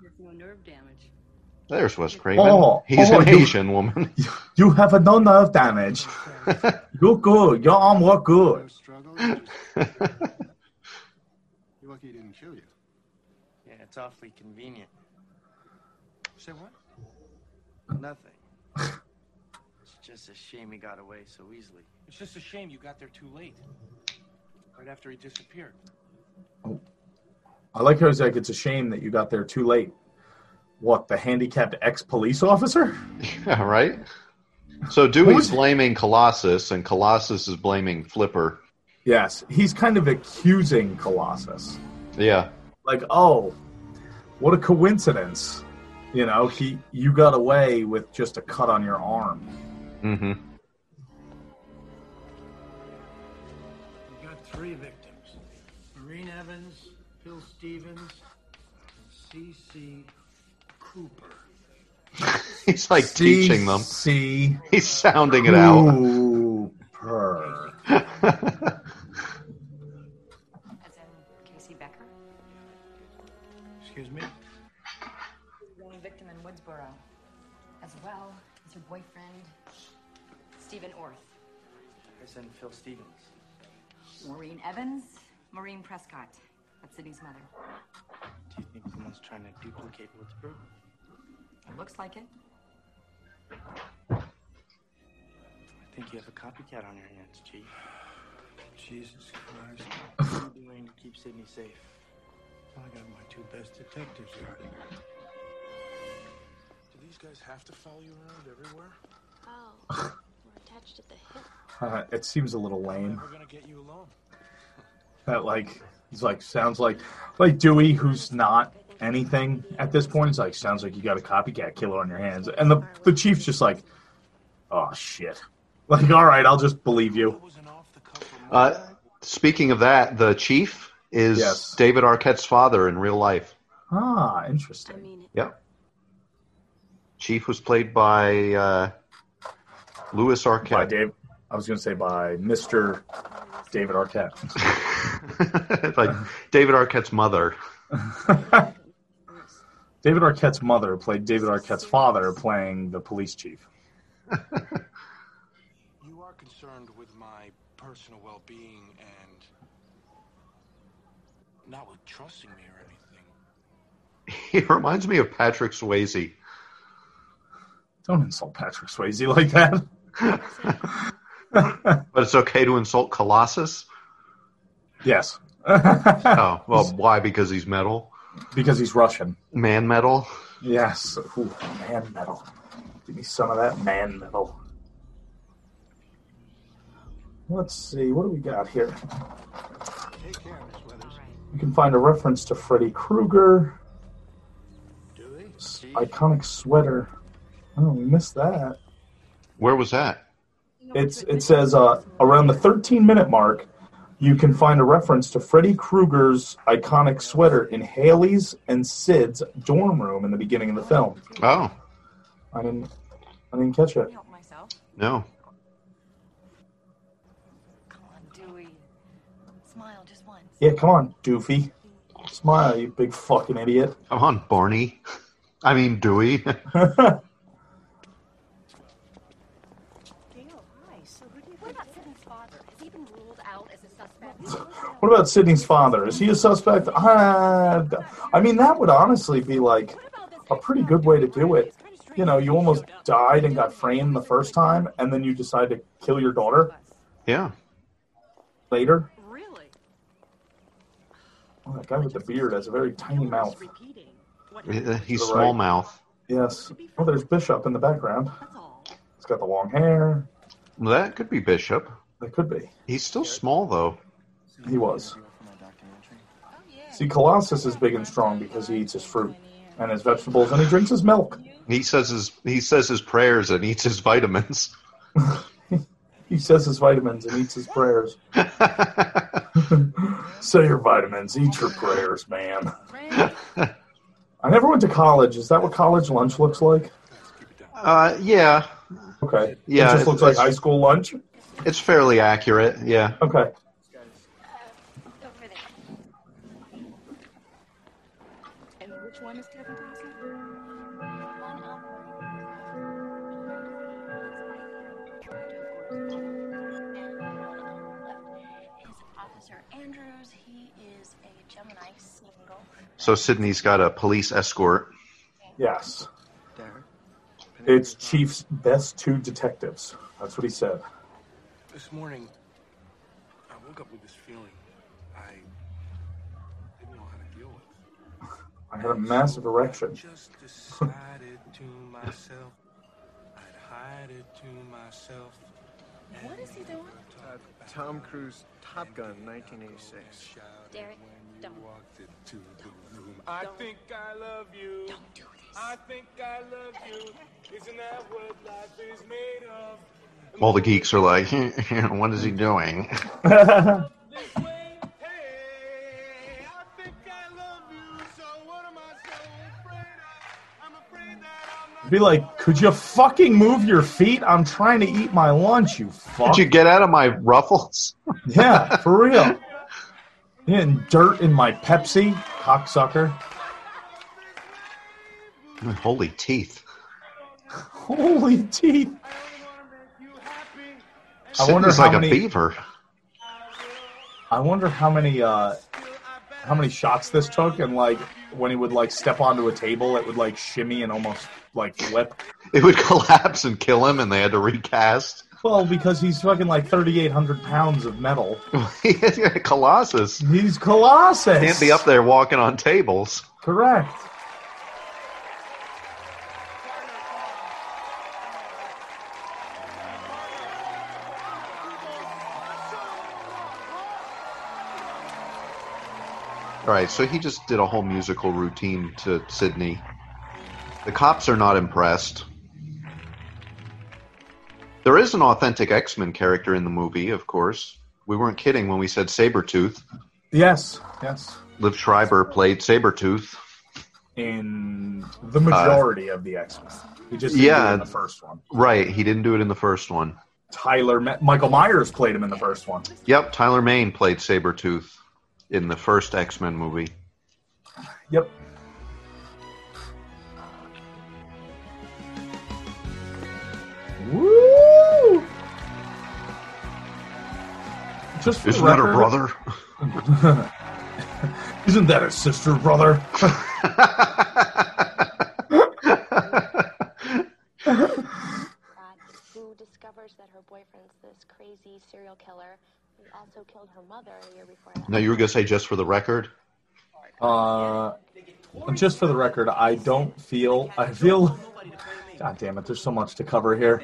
There's no nerve damage. there's Wes Craven. Oh, He's oh, an you- Asian woman. You have a no nerve damage. You're good. Your arm work good. You're lucky he didn't kill you. Yeah, it's awfully convenient. Say what? Nothing. It's just a shame he got away so easily. It's just a shame you got there too late. Right after he disappeared. Oh. I like how he's like, it's a shame that you got there too late. What, the handicapped ex police officer? yeah, right. So Dewey's blaming Colossus, and Colossus is blaming Flipper. Yes, he's kind of accusing Colossus. Yeah, Like, oh, what a coincidence. You know, he you got away with just a cut on your arm. Mm-hmm. We got three victims Maureen Evans, Phil Stevens, C.C. Cooper. He's like teaching them. C. He's sounding it out. Cooper. As in Casey Becker? Excuse me? The only victim in Woodsboro. As well as her boyfriend, Steven Orth. I said Phil Stevens. Maureen Evans, Maureen Prescott. That's Sidney's mother. Do you think someone's trying to duplicate Woodsboro? It looks like it. I think you have a copycat on your hands, Chief. Jesus Christ. What are you doing to keep Sydney safe? I got my two best detectives out here. Do these guys have to follow you around everywhere? Oh, we're attached at the hip. Uh, it seems a little lame. We're gonna get you alone. That like he's like sounds like like Dewey, who's not anything at this point. It's like sounds like you got a copycat killer on your hands, and the the chief's just like, oh shit. Like, all right, I'll just believe you. Uh, speaking of that, the chief is Yes. David Arquette's father in real life. Ah, interesting. Yep. Chief was played by uh, Lewis Arquette. By Dave, I was going to say by Mister David Arquette. like David Arquette's mother. David Arquette's mother played David Arquette's father, playing the police chief. You are concerned with my personal well-being and not with trusting me or anything. He reminds me of Patrick Swayze. Don't insult Patrick Swayze like that. But it's okay to insult Colossus? Yes. oh, well, why? Because he's metal? Because he's Russian. Man metal? Yes. Ooh, man metal. Give me some of that man metal. Let's see. What do we got here? Take care, Miss Weathers. You can find a reference to Freddy Krueger. Do they? s- Iconic sweater. Oh, we missed that. Where was that? It's it says uh, around the 13 minute mark, you can find a reference to Freddy Krueger's iconic sweater in Hallie's and Sid's dorm room in the beginning of the film. Oh, I didn't I didn't catch it. Help myself. no. Come on, Dewey. Smile just once. Yeah, come on, doofy. Smile, you big fucking idiot. Come on, Barney. I mean, Dewey. What about Sidney's father? Has he been ruled out as a suspect? What about Sidney's father? Is he a suspect? Uh, I mean, that would honestly be like a pretty good way to do it. You know, you almost died and got framed the first time, and then you decide to kill your daughter yeah. later. Really? Oh, that guy with the beard has a very tiny mouth. He's To the small mouth. Yes. Oh, there's Bishop in the background. He's got the long hair. That could be Bishop. That could be. He's still small, though. He was. See, Colossus is big and strong because he eats his fruit and his vegetables and he drinks his milk. He says his he says his prayers and eats his vitamins. He says his vitamins and eats his prayers. Say your vitamins, eat your prayers, man. I never went to college. Is that what college lunch looks like? Uh, yeah, Okay. Yeah, It just looks like high school lunch? it's fairly accurate. Yeah. Okay. So Sidney's got a police escort. Yes. It's Chief's best two detectives. That's what he said. This morning, I woke up with this feeling I didn't know how to deal with. I had a massive erection. Just decided to myself, I'd hide it to myself. What is he doing? Uh, Tom Cruise, Top Gun, 1986. Derek, don't. I think I love you. Don't do this. I think I love you. Isn't that what life is made of? All the geeks are like, "What is he doing?" Be like, could you fucking move your feet? I'm trying to eat my lunch, you fuck. Did you get out of my ruffles? Yeah, for real. Getting dirt in my Pepsi, cocksucker. Holy teeth! Holy teeth. I wonder how like many- a beaver. I wonder how many uh how many shots this took and like when he would like step onto a table it would like shimmy and almost like flip. It would collapse and kill him, and they had to recast. Well, because he's fucking like 3,800 pounds of metal. he's Colossus. He's Colossus. Can't be up there walking on tables. Correct. All right, so he just did a whole musical routine to Sidney. The cops are not impressed. There is an authentic X Men character in the movie, of course. We weren't kidding when we said Sabretooth. Yes, yes. Liev Schreiber played Sabretooth. In the majority uh, of the X Men, he just didn't do it yeah. in the first one. Right, he didn't do it in the first one. Tyler Ma- Michael Myers played him in the first one. Yep, Tyler Mane played Sabretooth in the first X Men movie. Yep. Woo! Just Isn't the that her brother? Isn't that her sister, brother? who discovers that her boyfriend's this crazy serial killer who also killed her mother a year before that. No, you were gonna say just for the record. Uh, just for the record, I don't feel. I feel. God damn it! There's so much to cover here.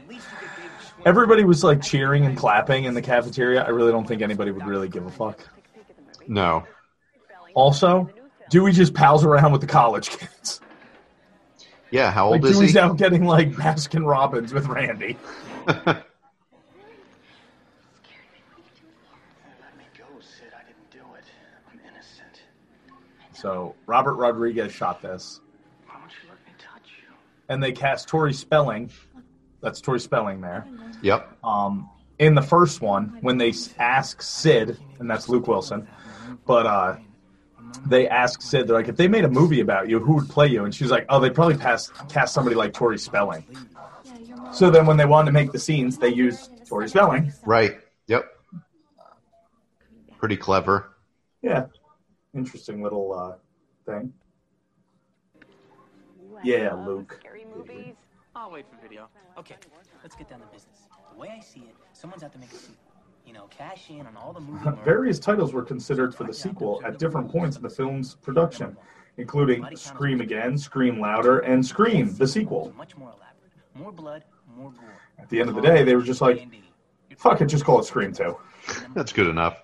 Everybody was like cheering and clapping in the cafeteria. I really don't think anybody would really give a fuck. No. Also, Dewey just pals around with the college kids. Yeah, how old Like is Dewey's he? out getting like Baskin Robbins with Randy. Let me go, Sid. I didn't do it. I'm innocent. So Robert Rodriguez shot this, Why won't you let me touch you? and they cast Tori Spelling. That's Tori Spelling there. Yep. Um, in the first one, when they s- ask Sid, and that's Luke Wilson, but uh, they ask Sid, they're like, if they made a movie about you, who would play you? And she's like, oh, they'd probably pass, cast somebody like Tori Spelling. So then when they wanted to make the scenes, they used Tori Spelling. Right. Yep. Pretty clever. Yeah. Interesting little uh, thing. Yeah, Luke. I'll wait for video. Okay, let's get down to business. The way I see it, someone's out to make a sequel. You know, cash in on all the movie. Various titles were considered for the sequel at different points in the film's production, including Scream Again, Scream Louder, and Scream, the sequel. Much more elaborate. More blood, more gore. At the end of the day, they were just like, fuck it, just call it Scream 2. That's good enough.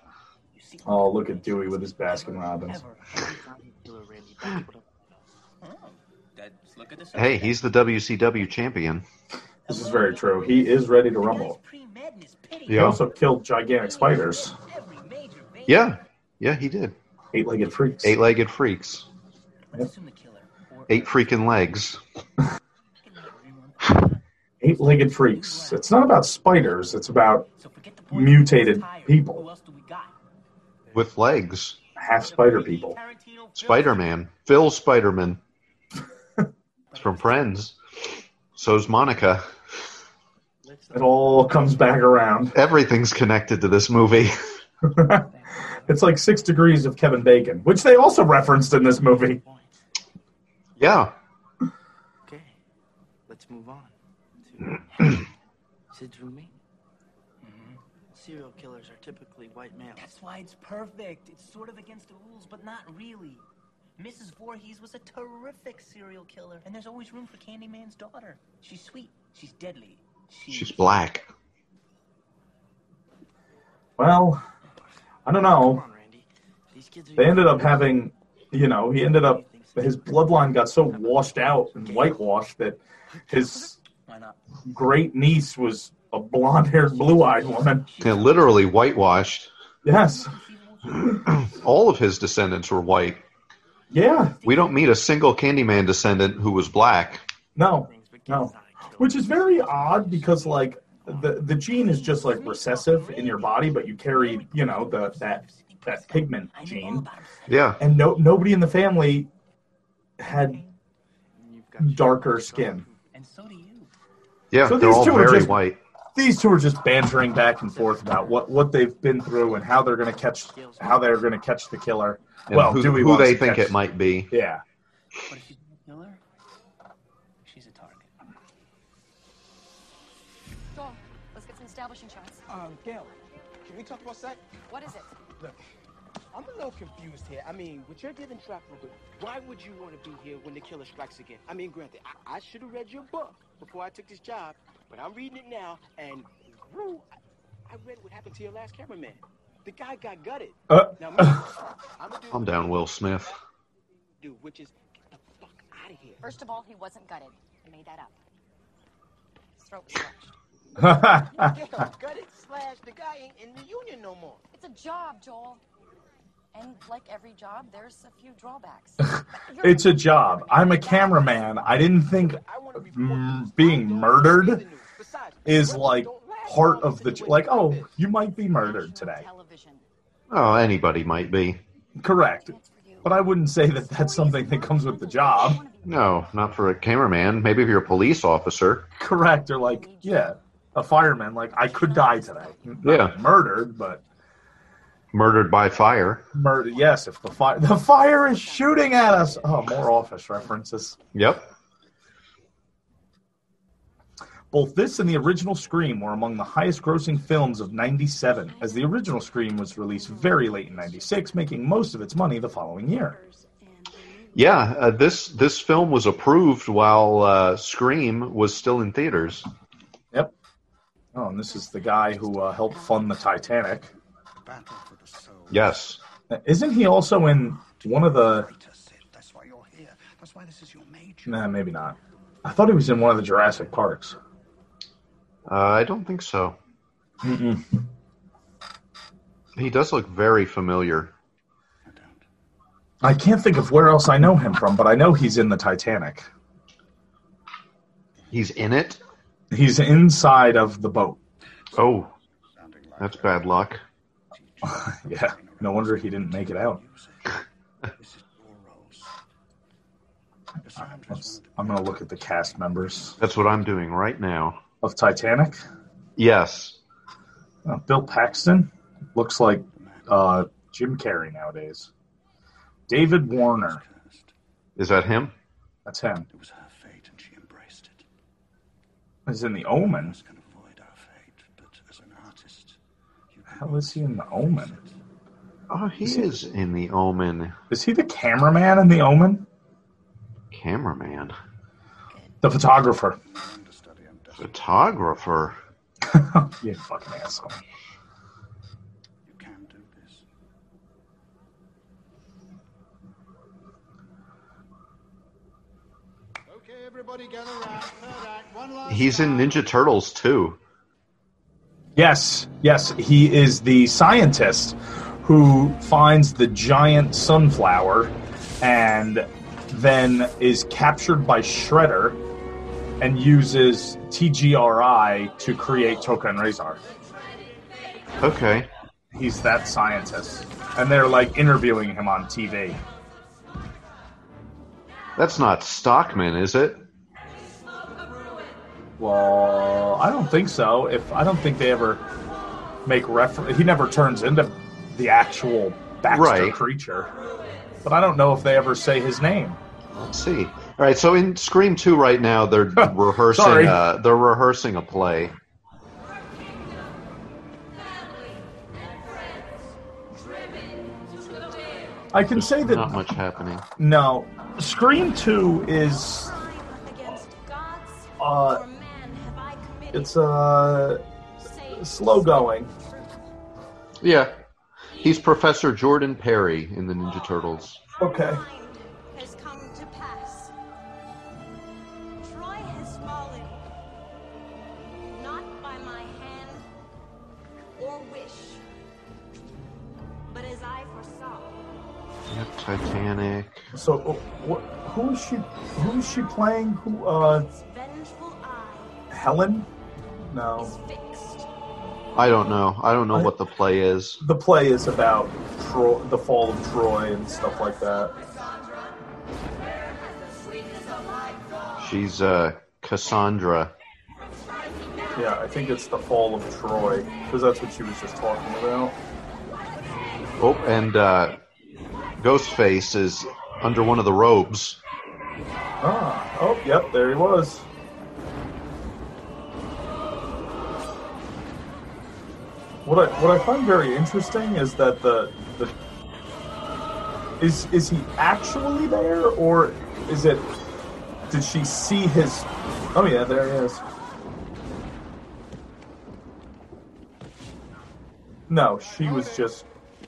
Oh, look at Dewey with his Baskin Robbins. Let's look at this. Hey, he's the WCW champion. This is very true. He is ready to rumble. He Yeah. also killed gigantic spiders, Yeah. Yeah, he did. eight legged freaks. Eight legged freaks. Eight freaking legs. Eight legged freaks. It's not about spiders, it's about mutated people, With legs. half spider people. Spider Man. Phil Spiderman. It's from Friends. So's Monica. It all comes back around. Everything's connected to this movie. It's like six degrees of Kevin Bacon, which they also referenced in this movie. Yeah. Okay, let's move on. To Sid's roommate. Mm-hmm. Serial killers are typically white males. That's why it's perfect. It's sort of against the rules, but not really. Mrs. Voorhees was a terrific serial killer, and there's always room for Candyman's daughter. She's sweet. She's deadly. She's black. Well, I don't know. They ended up having, you know, he ended up, his bloodline got so washed out and whitewashed that his great niece was a blonde haired, blue eyed woman. Yeah, literally whitewashed. Yes. All of his descendants were white. Yeah. We don't meet a single Candyman descendant who was black. No, no. Which is very odd because, like, the the gene is just like recessive in your body, but you carry, you know, the that that pigment gene, Yeah. and no nobody in the family had darker skin. Yeah, So they're these all two are very just- white. These two are just bantering back and forth about what what they've been through and how they're going to catch how they're going to catch the killer. And well, who, Dewey who they think catch- it might be. Yeah. But if she's a killer? She's a target. Joel, let's get some establishing shots. Um, Gale, can we talk about that? What is it? Look, I'm a little confused here. I mean, with your given track record, why would you want to be here when the killer strikes again? I mean, granted, I, I should have read your book before I took this job, but I'm reading it now, and woo, I, I read what happened to your last cameraman. the guy got gutted. Uh, now, me, I'm gonna I'm down Will Smith. do, which is get the fuck out of here. First of all, he wasn't gutted. I made that up. His throat was slashed. Yeah, gutted, slash. The guy ain't in the union no more. It's a job, Joel. And like every job, there's a few drawbacks. It's a job. I'm a cameraman. I didn't think Mm, being murdered is like part of the like. Oh, you might be murdered today. Oh, anybody might be. Correct. But I wouldn't say that that's something that comes with the job. No, not for a cameraman. Maybe if you're a police officer. Correct. Or like, yeah, a fireman. Like, I could die today. Yeah. Murdered, but Murdered by fire. murder. Yes, if the fire the fire is shooting at us. Oh, more office references. Yep. Both this and the original Scream were among the highest grossing films of 97, as the original Scream was released very late in 96, making most of its money the following year. Yeah, uh, this this film was approved while uh, Scream was still in theaters. Yep. Oh, and this is the guy who uh, helped fund the Titanic. Yes. Isn't he also in one of the. That's why you're here. That's why this is your major. Nah, maybe not. I thought he was in one of the Jurassic Parks. Uh, I don't think so. Mm-mm. He does look very familiar. I can't think of where else I know him from, but I know he's in the Titanic. He's in it? He's inside of the boat. Oh, that's bad luck. yeah, no wonder he didn't make it out. I'm going to look at the cast members That's what I'm doing right now. Of Titanic. Yes. Uh, Bill Paxton looks like uh, Jim Carrey nowadays. David Warner, Is that him? that's him. Is in the Omen. How is he in the Omen? Oh, he is in the Omen. Is he the cameraman in the Omen? Cameraman. The photographer. Photographer. you fucking asshole. You can do this. Okay, everybody get around. He's in Ninja Turtles too. Yes, yes, he is the scientist who finds the giant sunflower and then is captured by Shredder and uses TGRI to create Tokka and Rahzar. Okay. He's that scientist. And they're like interviewing him on TV. That's not Stockman, is it? Well, I don't think so. If I don't think they ever make reference, he never turns into the actual Baxter Right. creature. But I don't know if they ever say his name. Let's see. All right, so in Scream 2 right now they're rehearsing uh, they're rehearsing a play. I can say that Not much happening. no. Scream Two is uh, it's uh slow going. Yeah. He's Professor Jordan Perry in the Ninja Turtles. Okay. Titanic. So uh, wh- who is she? Who is she playing? Who? Uh, Helen? No. I don't know. I don't know what the play is. The play is about Tro- the fall of Troy and stuff like that. She's uh Cassandra. Yeah, I think it's the fall of Troy because that's what she was just talking about. Oh, and uh Ghostface is under one of the robes. Ah, oh, yep, there he was. What I what I find very interesting is that the the is is he actually there or is it did she see his Oh yeah, there he is. No, she was just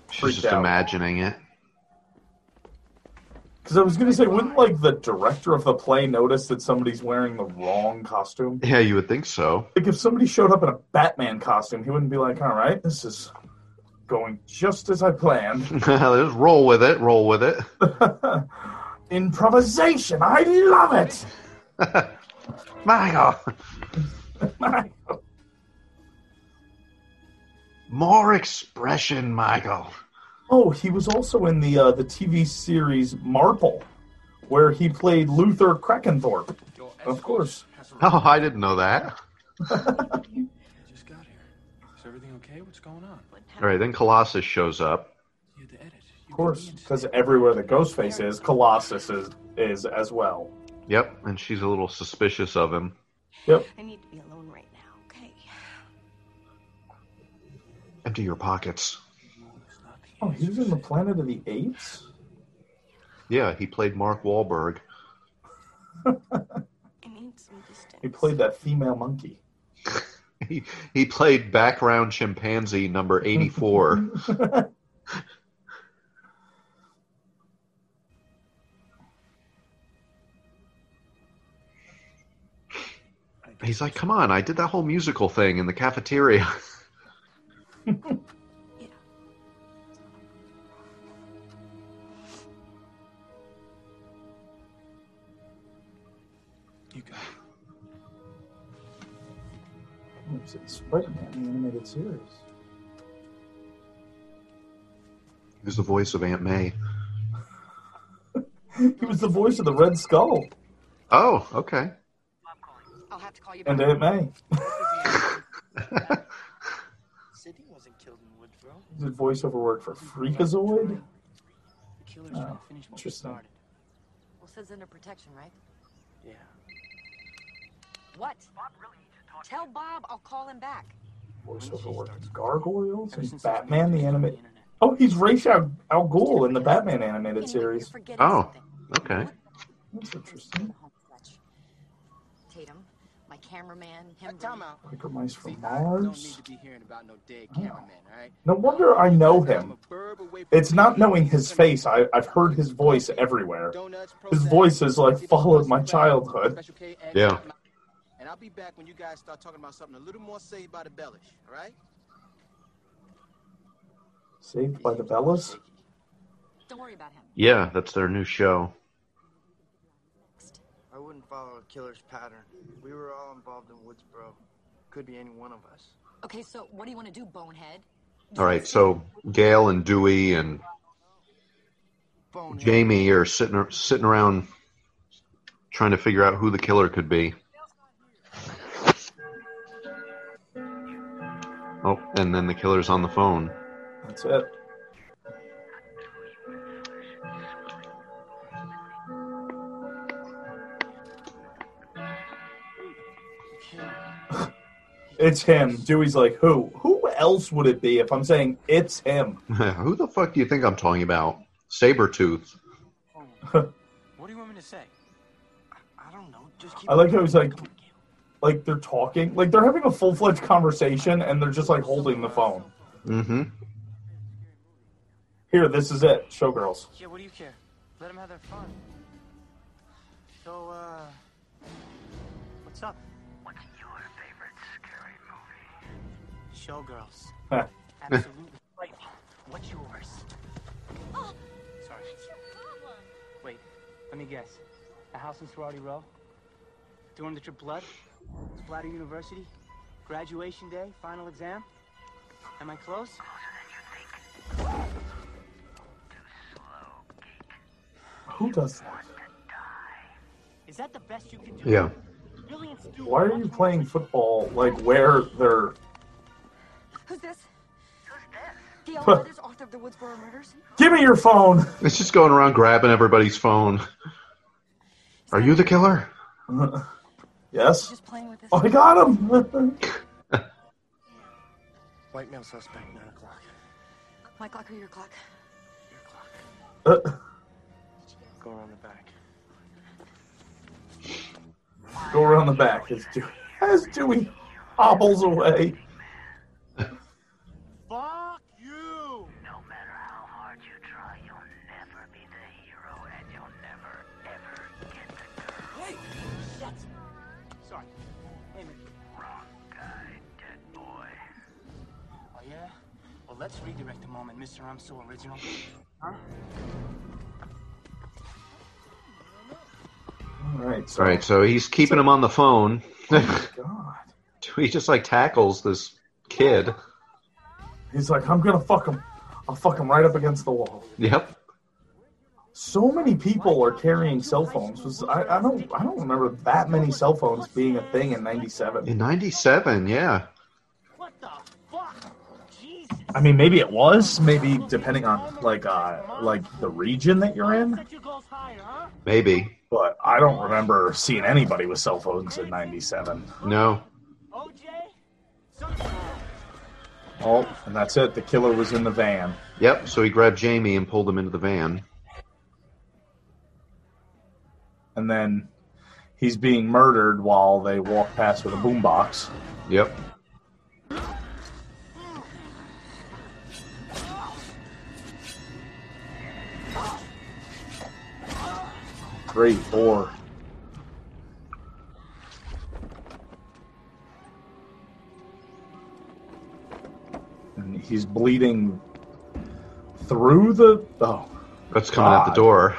She's just out. imagining it. Because I was gonna say, wouldn't like the director of the play notice that somebody's wearing the wrong costume? Yeah, you would think so. Like if somebody showed up in a Batman costume, he wouldn't be like, "All right, this is going just as I planned." Just roll with it. Roll with it. Improvisation, I love it. my Michael. More expression, Michael. Oh, he was also in the uh, the TV series Marple, where he played Luther Crackenthorpe. Of course. Oh, I didn't know that. just got here. Is everything okay? What's going on? All right, then Colossus shows up. Of course, because everywhere that Ghostface is, Colossus is is as well. Yep, and she's a little suspicious of him. Yep. I need to be alone right now, okay? Empty your pockets. Oh, he was in the Planet of the Apes. Yeah, he played Mark Wahlberg. I need some distance. He played that female monkey. He, he played background chimpanzee number 84. He's like, come on, I did that whole musical thing in the cafeteria. Oh, It's in Spider-Man the animated series. He was the voice of Aunt May. He was the voice of the Red Skull Oh, okay. I'll have to call you back. and back. Aunt May. Sidney wasn't killed in Woodsboro. He did voiceover work for Freakazoid. The killer's Oh, trying to oh, finish what we interesting. started. Well, Sid's under protection, right? Yeah. What? Tell Bob I'll call him back. Voiceover work for Gargoyles and Batman the animated. Oh, he's Ra's al, al Ghul in the Batman animated series. Oh, okay. That's interesting. Tatum, my cameraman, him. Time out. Biker Mice from I don't need Mars. to be hearing about no dead cameraman, all right? No wonder I know him. It's not knowing his face. I, I've heard his voice everywhere. His voice has like followed my childhood. Yeah. And I'll be back when you guys start talking about something a little more safe by the bellish, all right? Saved by the Bellas. Don't worry about him. Yeah, that's their new show. I wouldn't follow a killer's pattern. We were all involved in Woodsboro. Could be any one of us. Okay, so what do you want to do, bonehead? All right, so Gale and Dewey and Jamie are sitting sitting around trying to figure out who the killer could be. Oh, and then the killer's on the phone. That's it. It's him. Dewey's like, who? Who else would it be if I'm saying it's him? who the fuck do you think I'm talking about? Sabretooth. What do you want me to say? I, I don't know. Just keep I like how he's like, like they're talking, like they're having a full fledged conversation, and they're just like holding the phone. Mm-hmm. Here, this is it. Showgirls. Yeah, what do you care? Let them have their fun. So, uh, what's up? What's your favorite scary movie? Showgirls. Heh. Absolutely. right. What's yours? Sorry. Wait, let me guess. A house in Sorority Row? Doing the trip blood? Splatter University? Graduation day? Final exam? Am I close? Who does that? Is that the best you can do? Yeah. Why are you playing football like where they're? Who's this? Gale Weathers, author of the Woodsboro Murders. Give me your phone. It's just going around grabbing everybody's phone. Are you the killer? yes. Just with this. Oh, I got him. White male suspect, 9 o'clock. My clock or your clock? your clock? Uh, Go around the back. Go around the back as Dewey, as Dewey hobbles away. Let's redirect a moment, Mr. I'm so original. Huh? All right. So, All right, so he's keeping him on the phone. Oh, God. he just like tackles this kid. He's like, I'm gonna fuck him. I'll fuck him right up against the wall. Yep. So many people are carrying cell phones. Was I, I don't I don't remember that many cell phones being a thing in '97. In '97, yeah. I mean, maybe it was. Maybe depending on like uh like the region that you're in. Maybe. But I don't remember seeing anybody with cell phones in '97. No. Oh, and that's it. The killer was in the van. Yep. So he grabbed Jamie and pulled him into the van. and then he's being murdered while they walk past with a boombox. Yep. Three, four. And he's bleeding through the. Oh, That's coming out the door.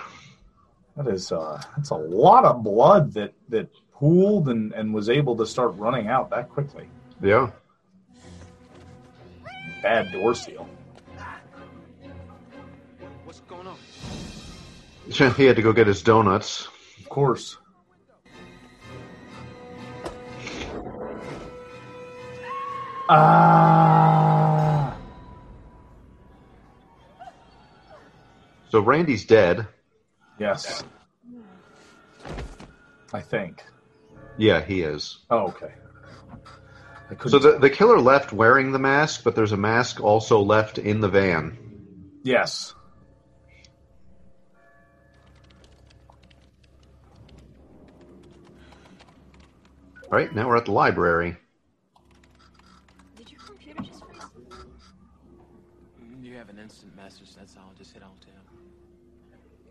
That is uh that's a lot of blood that that pooled and and was able to start running out that quickly. Yeah. Bad door seal. He had to go get his donuts. Of course. Ah. So Randy's dead. Yes. I think. Yeah, he is. Oh, okay. So the, the killer left wearing the mask, but there's a mask also left in the van. yes. All right, now we're at the library. Did your computer just freeze? You have an instant message, that's all. Just hit Alt Tab.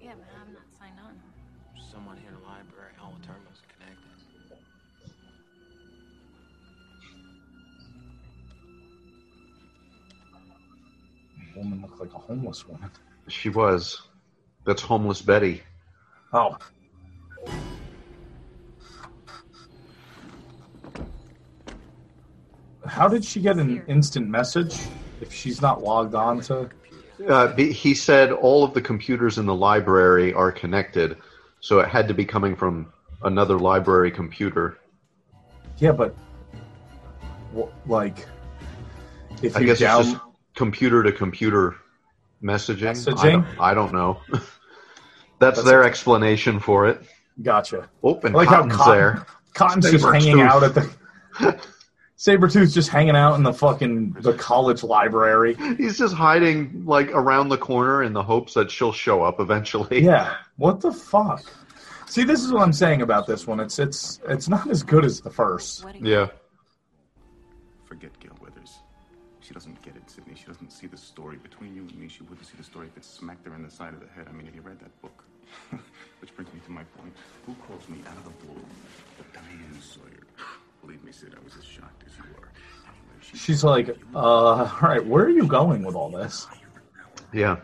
Yeah, but I'm not signed on. Someone here in the library, all the terminals are connected. Woman looked like a homeless woman. She was. That's homeless Betty. Oh. How did she get an instant message if she's not logged on to? Uh, he said all of the computers in the library are connected, so it had to be coming from another library computer. Yeah, but wh- like, if I you guess down, it's just computer to computer messaging. I Messaging? don't, I don't know. That's, That's their a- explanation for it. gotcha. Oh, and I like how Cotton's Cotton, there. Cotton's just Sabretooth. hanging out at the. Sabretooth's just hanging out in the fucking the college library. He's just hiding like around the corner in the hopes that she'll show up eventually. Yeah. What the fuck? See, this is what I'm saying about this one. It's it's it's not as good as the first. Yeah. Forget Gale Weathers. She doesn't get it, Sidney. She doesn't see the story between you and me. She wouldn't see the story if it smacked her in the side of the head. I mean, have you read that book? Which brings me to my point. Who calls me out of the blue? But Diane Sawyer. Believe me, Sid, I was as shocked as you are. Anyway, she She's like, uh, all right, where are you going with all this? Yeah.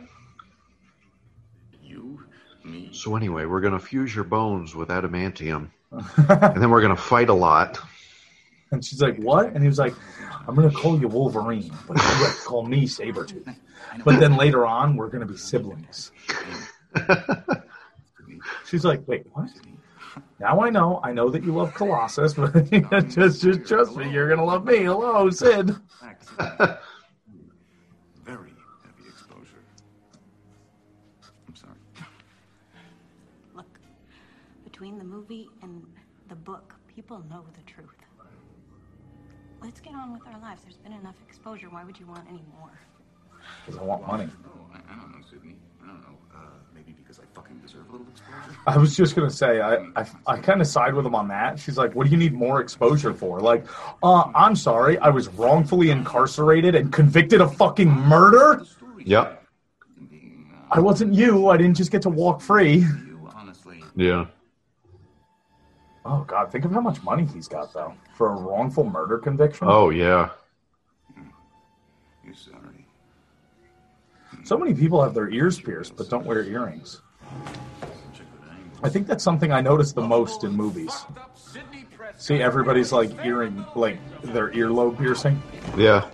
You, me. So anyway, we're gonna fuse your bones with adamantium, and then we're gonna fight a lot. And she's like, what? And he was like, I'm going to call you Wolverine, but you have to call me Sabretooth. But then later on, we're going to be siblings. She's like, wait, what? Now I know. I know that you love Colossus, but just, just trust me, you're going to love me. Hello, Sid. Very heavy exposure. I'm sorry. Look, between the movie and the book, people know the truth. Let's get on with our lives. There's been enough exposure. Why would you want any more? Because I want money. Oh, I, I don't know, Sidney. I don't know. Uh, maybe because I fucking deserve a little exposure. I was just gonna say, I I, I kind of side with him on that. She's like, "What do you need more exposure for?" Like, uh, I'm sorry, I was wrongfully incarcerated and convicted of fucking murder. Yep. I wasn't you. I didn't just get to walk free. honestly. Yeah. Oh God, think of how much money he's got though for a wrongful murder conviction. Oh yeah. You sorry? So many people have their ears pierced but don't wear earrings. I think that's something I notice the most in movies. See, everybody's like earring, like their earlobe piercing. Yeah.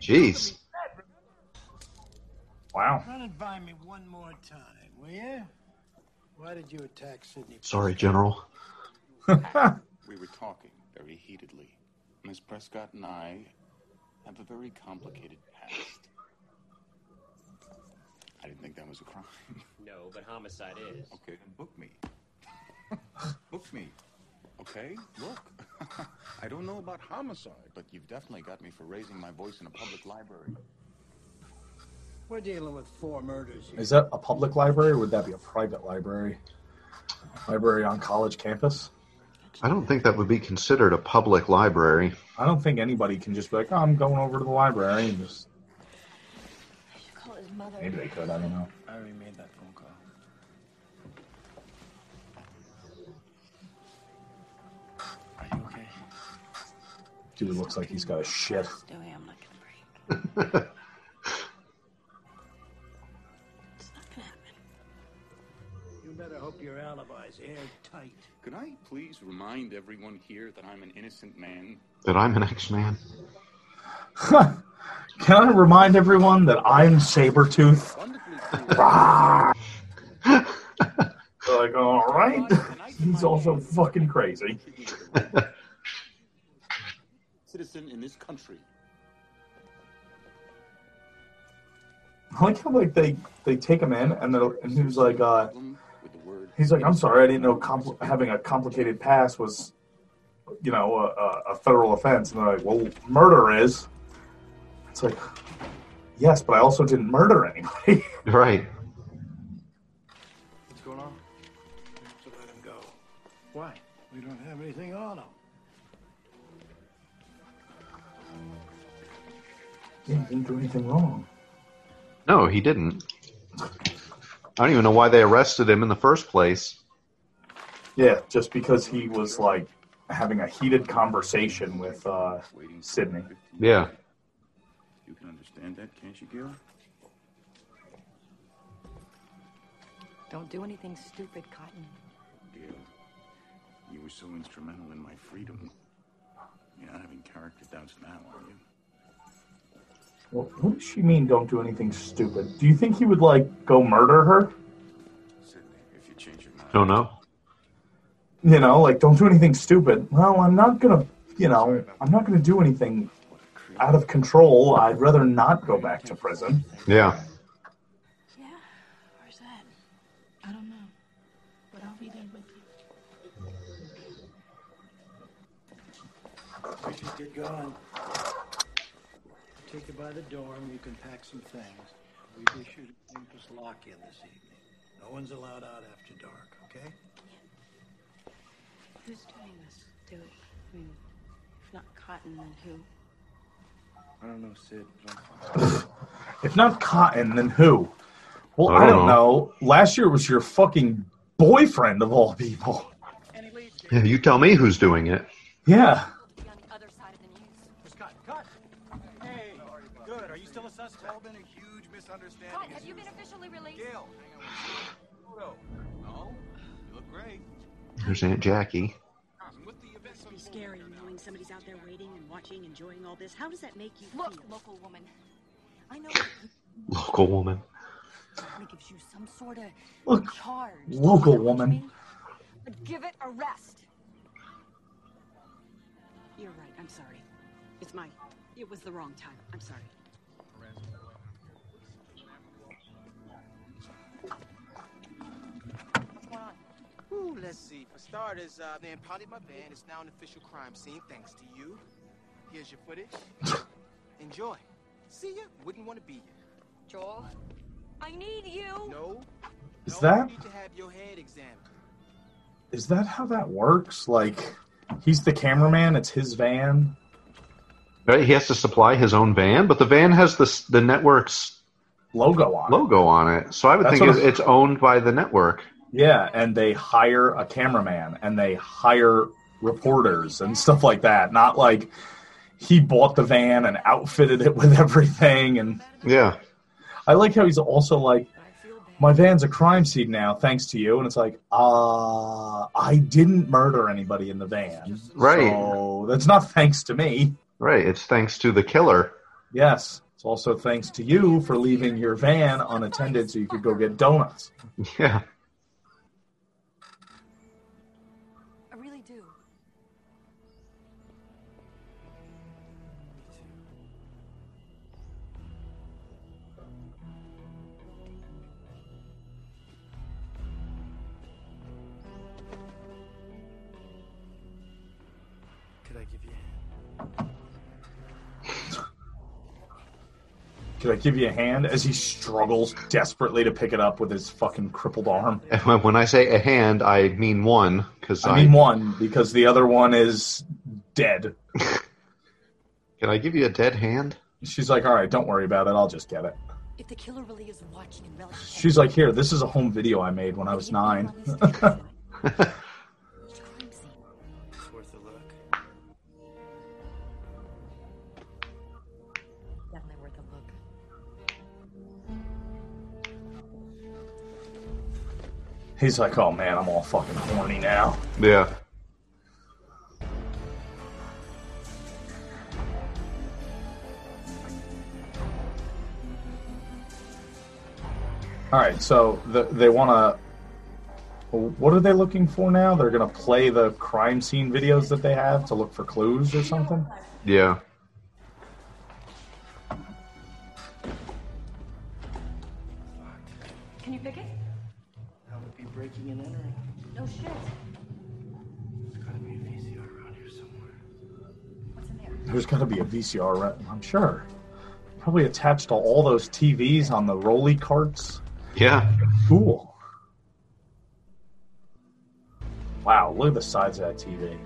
Jeez. Wow. Run it by me one more time, will you? Why did you attack Sidney? Sorry, General. We were talking very heatedly. Miss Prescott and I have a very complicated past. I didn't think that was a crime. No, but homicide is. Okay, then book me. book me. Okay, look. I don't know about homicide, but you've definitely got me for raising my voice in a public library. We're dealing with four murders here. Is that a public library or would that be a private library? Library on college campus? I don't think that would be considered a public library. I don't think anybody can just be like, oh, I'm going over to the library and just. Call his mother. Maybe they could. I don't know. I already made that phone call. Are you okay? Dude looks like he's got a shit. Remind everyone here that I'm an innocent man? That I'm an X-Man. Can I remind everyone that I'm Sabretooth? Rah! like, all right. He's also fucking crazy. Citizen in this country. I like how like they they take him in and they're and he was like uh he's like I'm sorry I didn't know compl- having a complicated past was you know a, a, a federal offense and they're like well murder is it's like yes but I also didn't murder anybody Right. What's going on? So let him go. Why? We don't have anything on him. he didn't do anything wrong No, he didn't. I don't even know why they arrested him in the first place. yeah just because he was like having a heated conversation with uh Sidney Yeah. You can understand that, can't you, Gale? Don't do anything stupid, Cotton. Gale, you were so instrumental in my freedom. You're not having character doubts now, are you? Well, what does she mean? Don't do anything stupid. Do you think he would like go murder her? If you change your mind. Don't know. You know, like don't do anything stupid. Well, I'm not gonna. You know, I'm not gonna do anything out of control. I'd rather not go back to prison. Yeah. Yeah. Where's that? I don't know. But I'll be there with you. We should get going. Take you by the dorm. You can pack some things. We be sure to keep us lock in this evening. No one's allowed out after dark, okay? Who's doing this? Do it. I mean, if not Cotton, then who? I don't know, Sid. but I'm- If not Cotton, then who? Well, I I don't don't know. Last year was your fucking boyfriend of all people. Yeah, you tell me who's doing it. Yeah. Scott, cut! Hey, good. Are you still a suspect? It's all been a huge misunderstanding. God, have you been officially released? Gale, photo. No? You look great. There's Aunt Jackie. Must be scary knowing somebody's out there waiting and watching, enjoying all this. How does that make you Look, feel? local woman. I know Local woman. it gives you some sort of Look, charge. local woman. But give it a rest. You're right. I'm sorry. It's my. It was the wrong time. I'm sorry. Ooh, let's see. For starters, uh, they impounded my van. It's now an official crime scene, thanks to you. Here's your footage. Enjoy. See ya. Wouldn't want to be here. Joel, I need you. No. Is no, that- need to have your head examined. Is that how that works? Like, he's the cameraman. It's his van. Right? He has to supply his own van, but the van has the the network's logo on it. logo on it. So I would That's think it's, it's owned by the network. Yeah, and they hire a cameraman and they hire reporters and stuff like that. Not like he bought the van and outfitted it with everything. And Yeah. I like how he's also like, my van's a crime scene now, thanks to you. And it's like, uh, I didn't murder anybody in the van. Right. So that's not thanks to me. Right. It's thanks to the killer. Yes. It's also thanks to you for leaving your van unattended so you could go get donuts. Yeah. Could I give you a hand as he struggles desperately to pick it up with his fucking crippled arm? When I say a hand, I mean one because I, I mean one because the other one is dead. Can I give you a dead hand? She's like, all right, don't worry about it. I'll just get it. If the killer really is watching and relishing, She's like, here, this is a home video I made when I was nine. He's like, oh man, I'm all fucking horny now. Yeah. All right, so the, they want to. What are they looking for now? They're going to play the crime scene videos that they have to look for clues or something? Yeah. Breaking and entering. No shit. There's gotta be a VCR around here somewhere. What's in there? There's got to be a VCR, right? I'm sure. Probably attached to all those TVs on the rolly carts. Yeah. Cool. Wow, look at the size of that TV.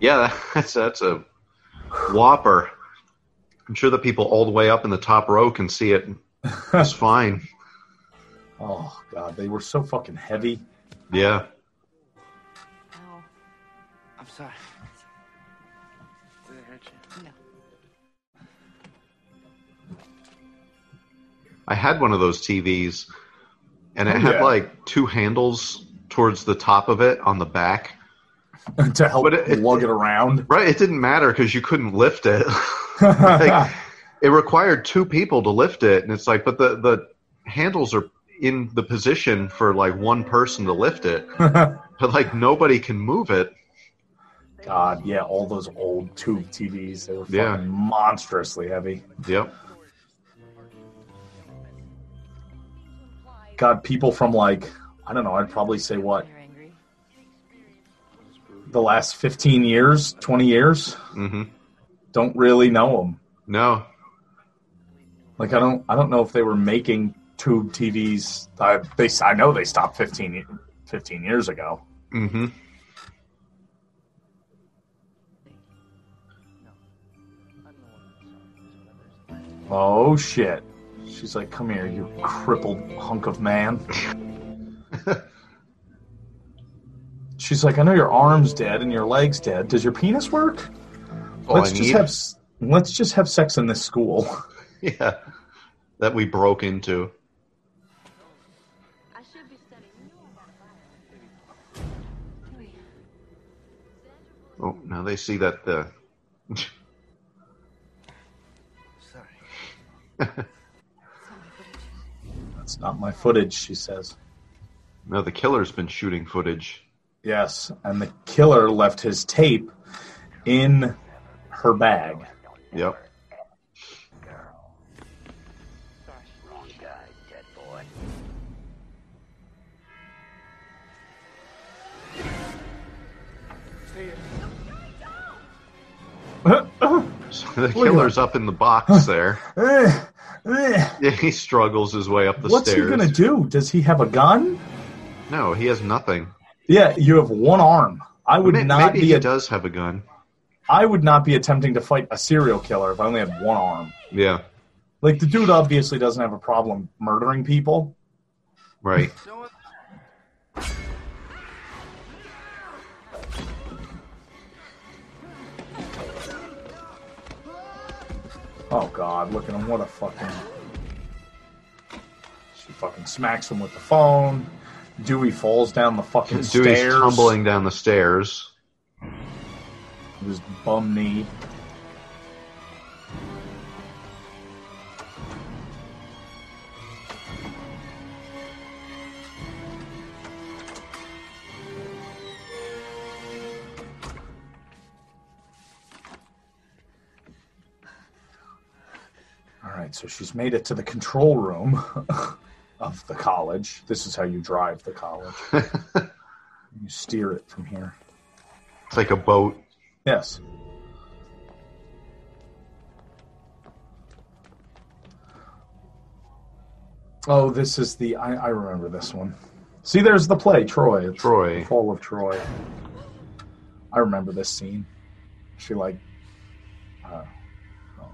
Yeah, that's that's a whopper. I'm sure the people all the way up in the top row can see it just fine. Oh god, they were so fucking heavy. Yeah. I'm sorry. Did it hurt you? No. I had one of those TVs, and it Oh, had yeah. like two handles towards the top of it on the back. to help But it- lug it around. Right, it didn't matter because you couldn't lift it. Like, it required two people to lift it, and it's like, but the the handles are in the position for like one person to lift it, but like nobody can move it. God, yeah, all those old tube TVs, they were fucking Yeah. monstrously heavy. Yep. God, people from like, I don't know, I'd probably say what? The last 15 years, 20 years? Mm-hmm. Don't really know them. No. Like, I don't, I don't know if they were making tube TVs. I, they, I know they stopped 15, 15 years ago. Mm-hmm. Oh, shit. She's like, come here, you crippled hunk of man. She's like, I know your arm's dead and your leg's dead. Does your penis work? All let's I just need. have let's just have sex in this school. Yeah. That we broke into. Oh, now they see that the Sorry. That's not my footage, she says. no the killer's been shooting footage. Yes, and the killer left his tape in her bag. Yep. So the killer's up in the box there. Yeah, he struggles his way up the What's stairs. What's he gonna do? Does he have a gun? No, he has nothing. Yeah, you have one arm. I would May- not Maybe be. he A, does have a gun. I would not be attempting to fight a serial killer if I only had one arm. Yeah. Like the dude obviously doesn't have a problem murdering people. Right. Oh god, look at him! What a fucking. She fucking smacks him with the phone. Dewey falls down the fucking Dewey's stairs. tumbling down the stairs. His bum knee. So she's made it to the control room of the college. This is how you drive the college. you steer it from here. It's like a boat. Yes. Oh, this is the. I, I remember this one. See, there's the play, Troy. It's Troy. The Fall of Troy. I remember this scene. She like. Uh,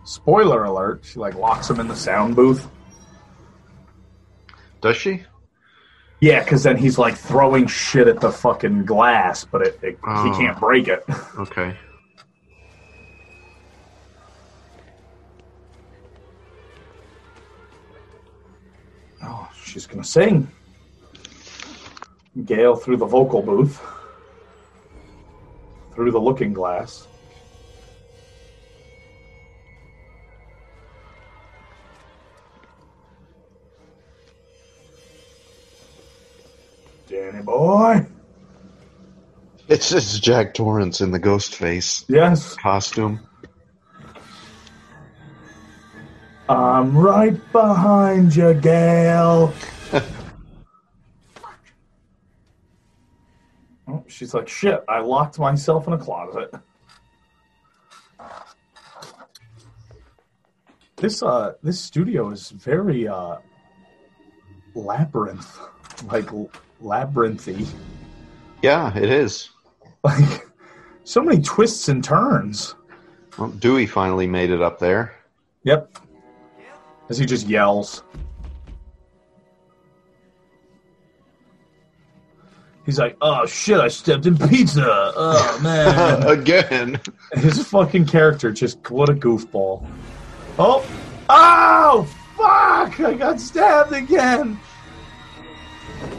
spoiler alert! She like locks him in the sound booth. Does she? Yeah, because then he's like throwing shit at the fucking glass, but it, it Oh. he can't break it. Okay. Oh, she's gonna sing. Gale through the vocal booth, through the looking glass. Danny boy. It's it's Jack Torrance in the ghost face Yes. costume. I'm right behind you, Gale. oh, she's like, shit, I locked myself in a closet. This uh this studio is very uh labyrinth like labyrinthy. Yeah, it is. Like so many twists and turns. Well, Dewey finally made it up there. Yep. As he just yells. He's like, oh shit, I stepped in pizza. Oh man. Again. His fucking character just, what a goofball. Oh! Oh! Fuck! I got stabbed again!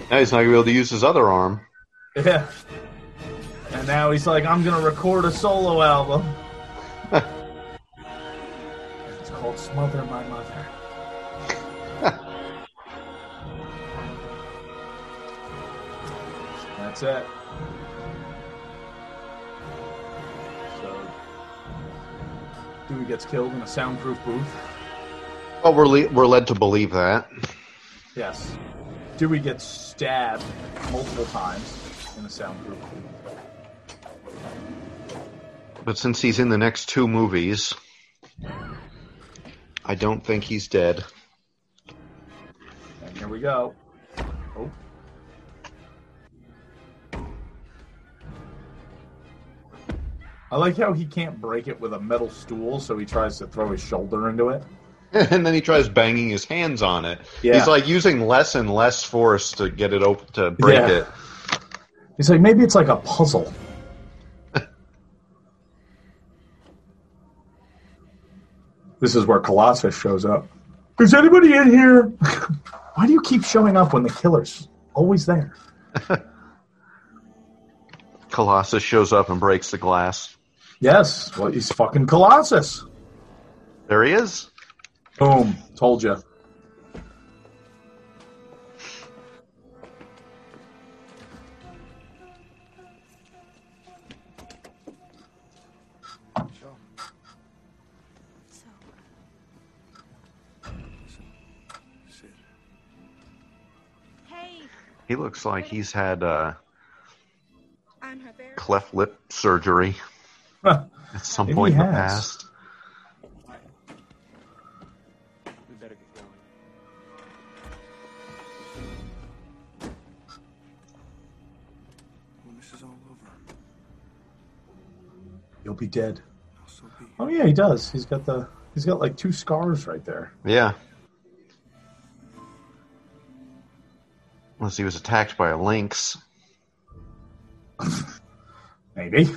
Now he's not gonna be able to use his other arm. Yeah. And now he's like, I'm gonna record a solo album. it's called Smother My Mother. That's it. So, Dewey gets killed in a soundproof booth. Well, we're le- we're led to believe that. Yes. Dewey gets stabbed multiple times in the soundproof. But since he's in the next two movies, I don't think he's dead. And here we go. Oh. I like how he can't break it with a metal stool, so he tries to throw his shoulder into it. and then he tries banging his hands on it. Yeah. He's like using less and less force to get it open to break Yeah. it. He's like, maybe it's like a puzzle. this is where Colossus shows up. Is anybody in here? Why do you keep showing up when the killer's always there? Colossus shows up and breaks the glass. Yes, well, he's fucking Colossus. There he is. Boom, told you. Hey, He looks like he's had uh, I'm her very cleft lip surgery at some point in the past. You'll be dead. I'll be Oh yeah, he does. He's got the He's got like two scars right there. Yeah. Unless he was attacked by a lynx. Maybe.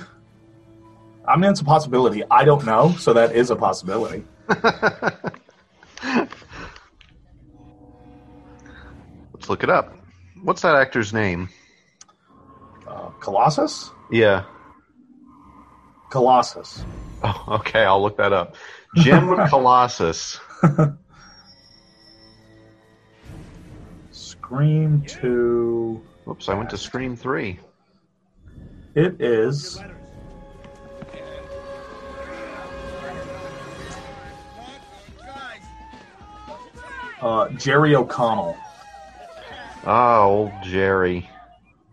I mean, it's a possibility. I don't know, so that is a possibility. Let's look it up. What's that actor's name? Uh, Colossus? Yeah. Colossus. Oh, okay. I'll look that up. Jim Colossus. Scream 2. Whoops, I went to Scream 3. It is. Uh, Jerry O'Connell. Oh, old Jerry.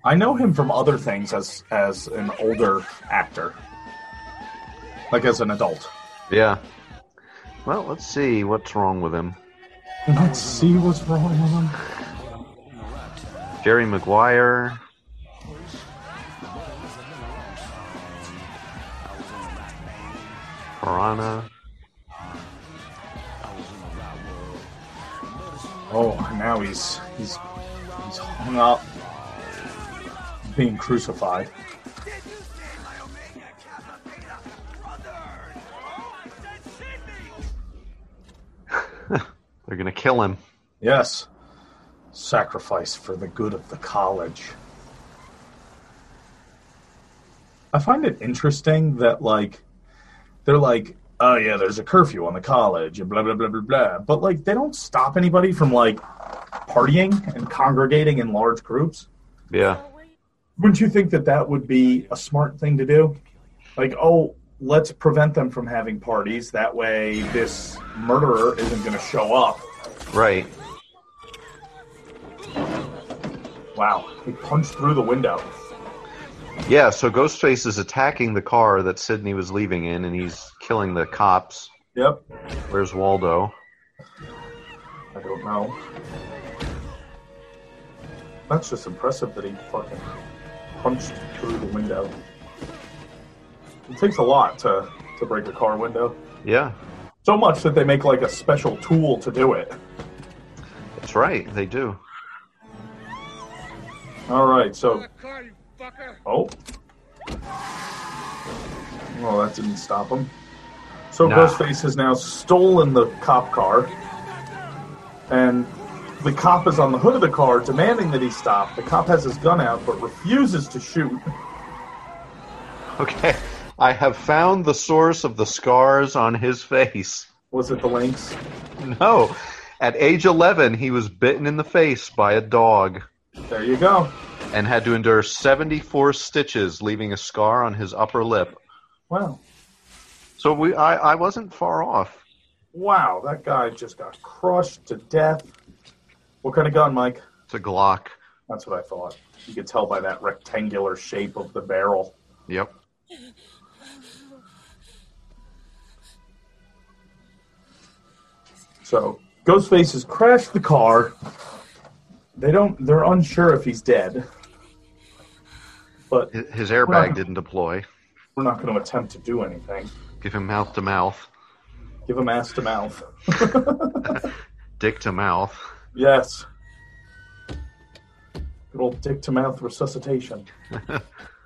I know him from other things as as an older actor, like as an adult. Yeah. Well, let's see what's wrong with him. Let's see what's wrong with him. Jerry Maguire. Piranha. Oh, now he's he's he's hung up, being crucified. They're gonna kill him. Yes, sacrifice for the good of the college. I find it interesting that like they're like, oh yeah, there's a curfew on the college and blah blah blah blah blah, but like they don't stop anybody from like partying and congregating in large groups. Yeah. Wouldn't you think that that would be a smart thing to do? Like, oh, let's prevent them from having parties. That way, this murderer isn't going to show up. Right. Wow, he punched through the window. Yeah, so Ghostface is attacking the car that Sidney was leaving in, and he's killing the cops. Yep. Where's Waldo? I don't know. That's just impressive that he fucking punched through the window. It takes a lot to, to break a car window. Yeah, So much that they make like a special tool to do it. that's right. They do. All right, so. Oh. Well, that didn't stop him. So Nah. Ghostface has now stolen the cop car, and the cop is on the hood of the car demanding that he stop. The cop has his gun out but refuses to shoot. Okay. I have found the source of the scars on his face. Was it the lynx? No. At age 11, he was bitten in the face by a dog There you go. and had to endure 74 stitches, leaving a scar on his upper lip. Wow. So we, I, I wasn't far off. Wow, that guy just got crushed to death. What kind of gun, Mike? It's a Glock. That's what I thought. You could tell by that rectangular shape of the barrel. Yep. So Ghostface has crashed the car. They don't. They're unsure if he's dead. But His his airbag didn't deploy. we're not going to attempt to do anything. Give him mouth to mouth, Give him ass to mouth. dick to mouth. Yes. Good old dick to mouth resuscitation.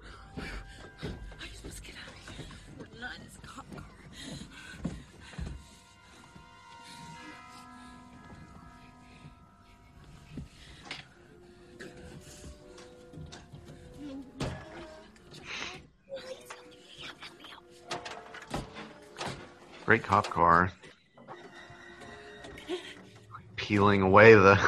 Great cop car. Peeling away the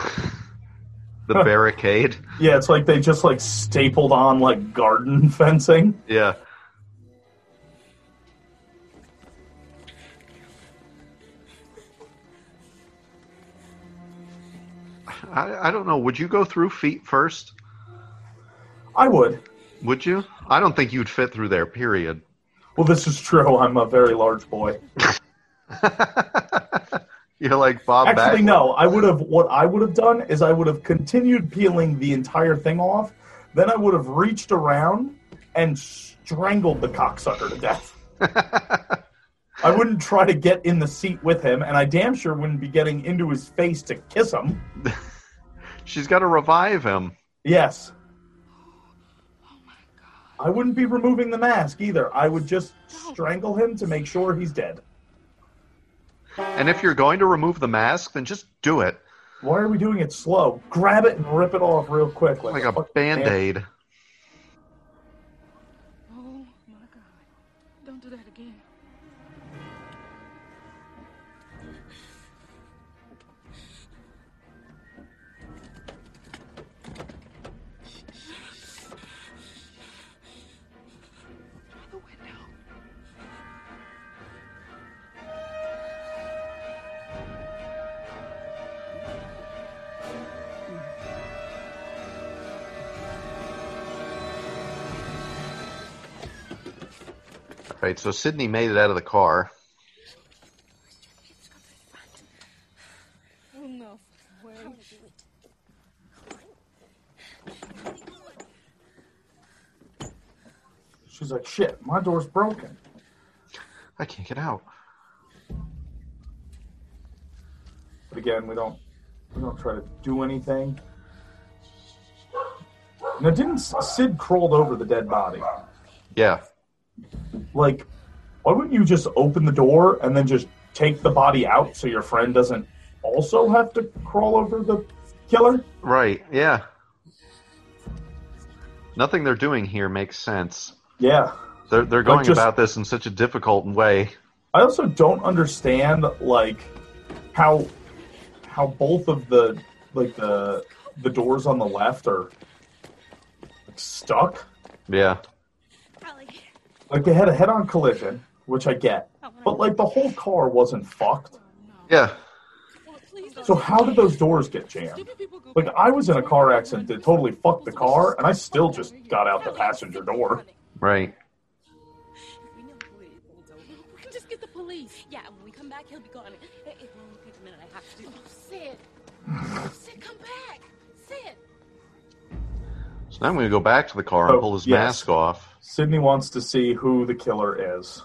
the barricade. Yeah, it's like they just like stapled on like garden fencing. Yeah. I, I don't know. Would you go through feet first? I would. Would you? I don't think you'd fit through there. Period. Well, this is true. I'm a very large boy. You're like Bob. Actually, Bagley. no. I would have. What I would have done is I would have continued peeling the entire thing off. Then I would have reached around and strangled the cocksucker to death. I wouldn't try to get in the seat with him, and I damn sure wouldn't be getting into his face to kiss him. She's got to revive him. Yes. I wouldn't be removing the mask either. I would just strangle him to make sure he's dead. And if you're going to remove the mask, then just do it. Why are we doing it slow? Grab it and rip it off real quick. Like, Like a fucking band aid. Right, so Sidney made it out of the car. Oh no. Wait. She's like, shit, my door's broken. I can't get out. But again, we don't we don't try to do anything. Now, didn't Sid crawled over the dead body? Yeah. Like, why wouldn't you just open the door and then just take the body out so your friend doesn't also have to crawl over the killer? Right, yeah. Nothing they're doing here makes sense. Yeah. They're they're Like going just- about this in such a difficult way. I also don't understand like how how both of the like the the doors on the left are like, stuck. Yeah. Like they had a head-on collision, which I get, but like the whole car wasn't fucked. Yeah. So how did those doors get jammed? Like I was in a car accident that totally fucked the car, and I still just got out the passenger door. Right. We can just get the police. Yeah, when we come back, he'll be gone. It, it will only take a minute. I have to. Oh, Sid. Sid, come back. Sid. So now I'm going to go back to the car and Oh, pull his yes. mask off. Sidney wants to see who the killer is.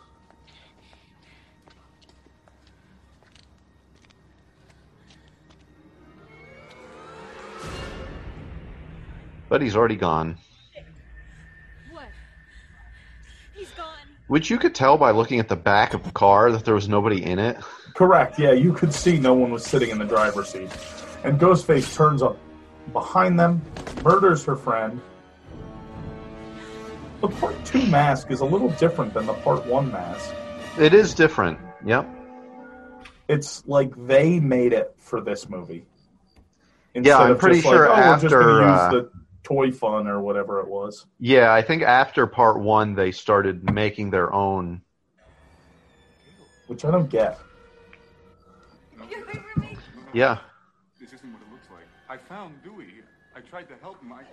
But he's already gone. What? He's gone. Which you could tell by looking at the back of the car that there was nobody in it. Correct. Yeah, you could see no one was sitting in the driver's seat. And Ghostface turns up behind them, murders her friend. The part two mask is a little different than the part one mask. It is different. Yep. It's like they made it for this movie. Yeah, I'm pretty just like, sure oh, we're just after, use uh, the toy fun or whatever it was. Yeah, I think after part one, they started making their own. Which I don't get. Yeah. This isn't what it looks like. I found Dewey. I tried to help him. I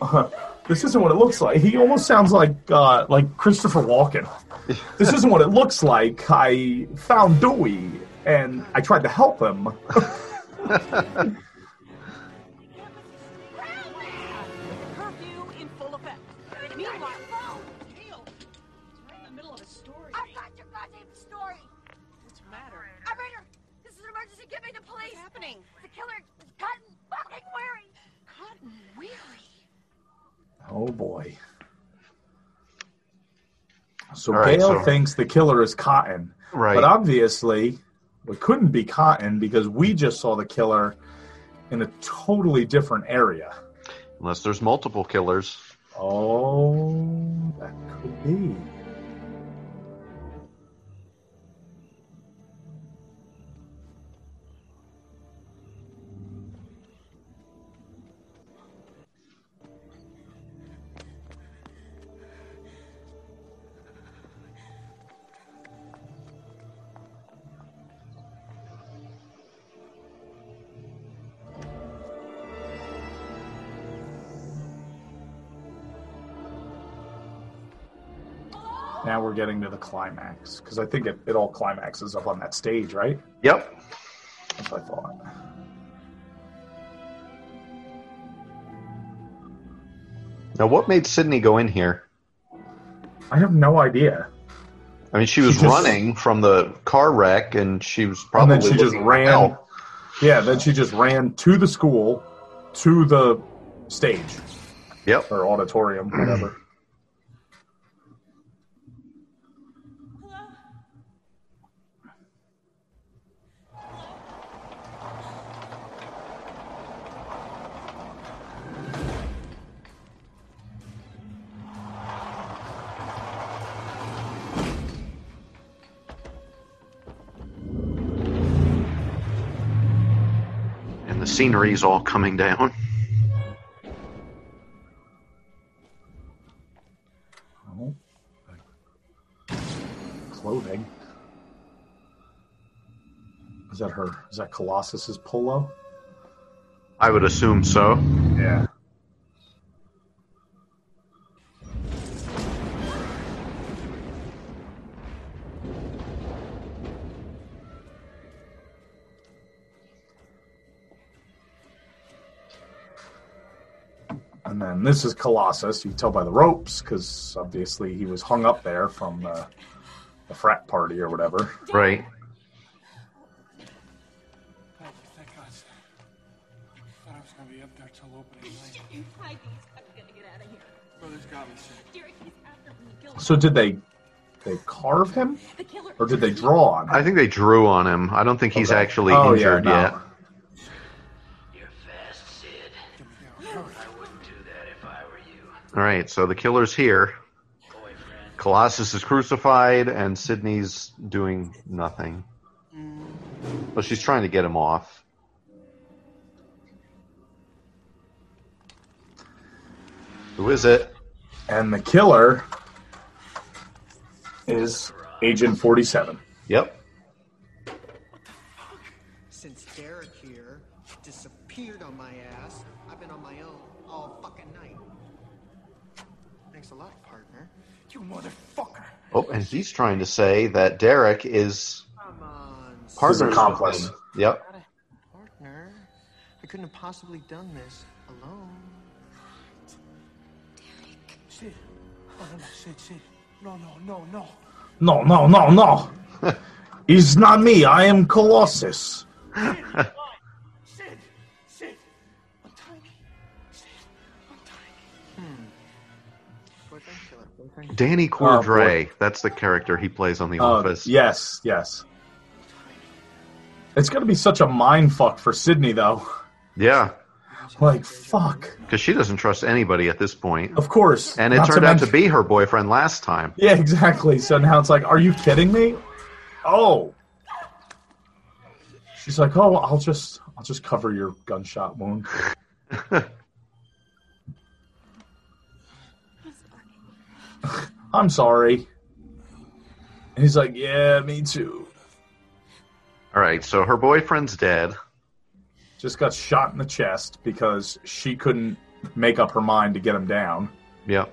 this isn't what it looks like. He almost sounds like uh, like Christopher Walken. this isn't what it looks like. I found Dewey and I tried to help him. Oh boy. So All right, Gale so- thinks the killer is Cotton. Right. But obviously, it couldn't be Cotton because we just saw the killer in a totally different area. Unless there's multiple killers. Oh, that could be. Now we're getting to the climax because I think it, it all climaxes up on that stage, right? Yep. That's what I thought. Now, what made Sidney go in here? I have no idea. I mean, she was She just- running from the car wreck, and she was probably and then she just ran. help. Yeah, then she just ran to the school, to the stage. Yep. Or auditorium, whatever. And the scenery's all coming down. Oh. Clothing. Is that her? Is that Colossus's polo? I would assume so. Yeah. And then this is Colossus. You can tell by the ropes because obviously he was hung up there from uh, the frat party or whatever. Right. Thank God. Thought I was gonna be up there till opening night. You hide these. I'm gonna get out of here. Brother's got me sick. Derek, he's after me. Kill So did they they carve him, or did they draw on him? I think they drew on him. I don't think he's Okay. actually Oh, yeah, injured no. yet. All right, so the killer's here. Colossus is crucified, and Sidney's doing nothing. But she's trying to get him off. Who is it? And the killer is Agent Forty Seven. Yep. Since Derek here disappeared on my ass, I've been on my own all fucking night. Thanks a lot, partner. You motherfucker. Oh, and he's trying to say that Derek is partners with accomplice. Yep. Partner, I couldn't have possibly done this alone. Sid. Oh, no, no, Sid, Sid. No, no, no, no. No, no, no, no. It's not me. I am Colossus. Killer, boyfriend Danny Oh, Cordray. That's the character he plays on The Uh, Office. yes, yes. It's gonna be such a mind fuck for Sidney, though. Yeah, Like, fuck. because she doesn't trust anybody at this point. Of course. And it Not turned out to be her boyfriend last time. Yeah, exactly. So now it's like, are you kidding me? Oh. She's like, oh, I'll just, I'll just cover your gunshot wound. I'm sorry. And he's like, yeah, me too. All right, so her boyfriend's dead. Just got shot in the chest because she couldn't make up her mind to get him down. Yep.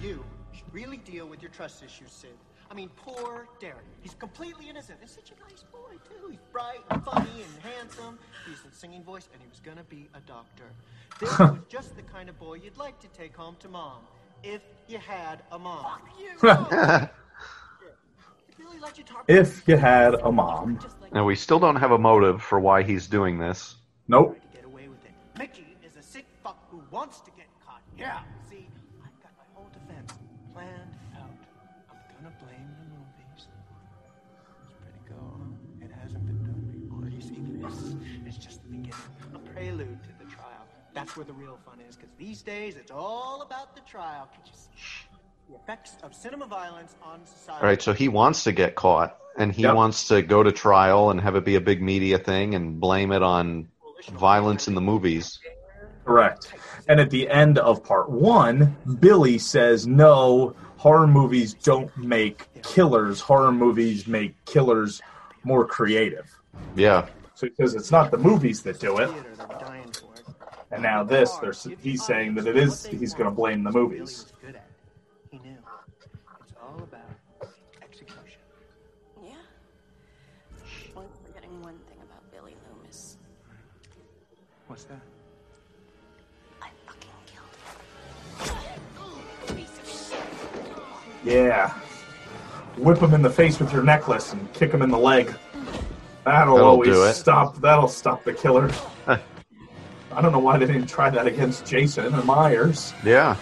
You should really deal with your trust issues, Sid. I mean, poor Derek. He's completely innocent. He's such a nice boy, too. He's bright and funny and handsome. He's a singing voice, and he was gonna be a doctor. This was just the kind of boy you'd like to take home to mom. If you had a mom. Really let you if you had a mom. Now we still don't have a motive for why he's doing this. Nope. get away with it. Mickey is a sick fuck who wants to get caught. Yeah. This is just the beginning, a prelude to the trial. That's where the real fun is, because these days it's all about the trial. Can't you see? The effects of cinema violence on society. All right, so he wants to get caught, and he Yep. wants to go to trial and have it be a big media thing and blame it on violence in the movies. Correct. And at the end of part one, Billy says, no, horror movies don't make killers. Horror movies make killers more creative. Yeah. So he says it's not the movies that do it. And now this, he's saying that it is, he's going to blame the movies. He knew. It's all about execution. Yeah. Forgetting one thing about Billy Loomis. What's that? I fucking killed him. Piece of shit. Yeah. Whip him in the face with your necklace and kick him in the leg. That'll, That'll always do it. stop. That'll stop the killer. I don't know why they didn't try that against Jason or Myers. Yeah.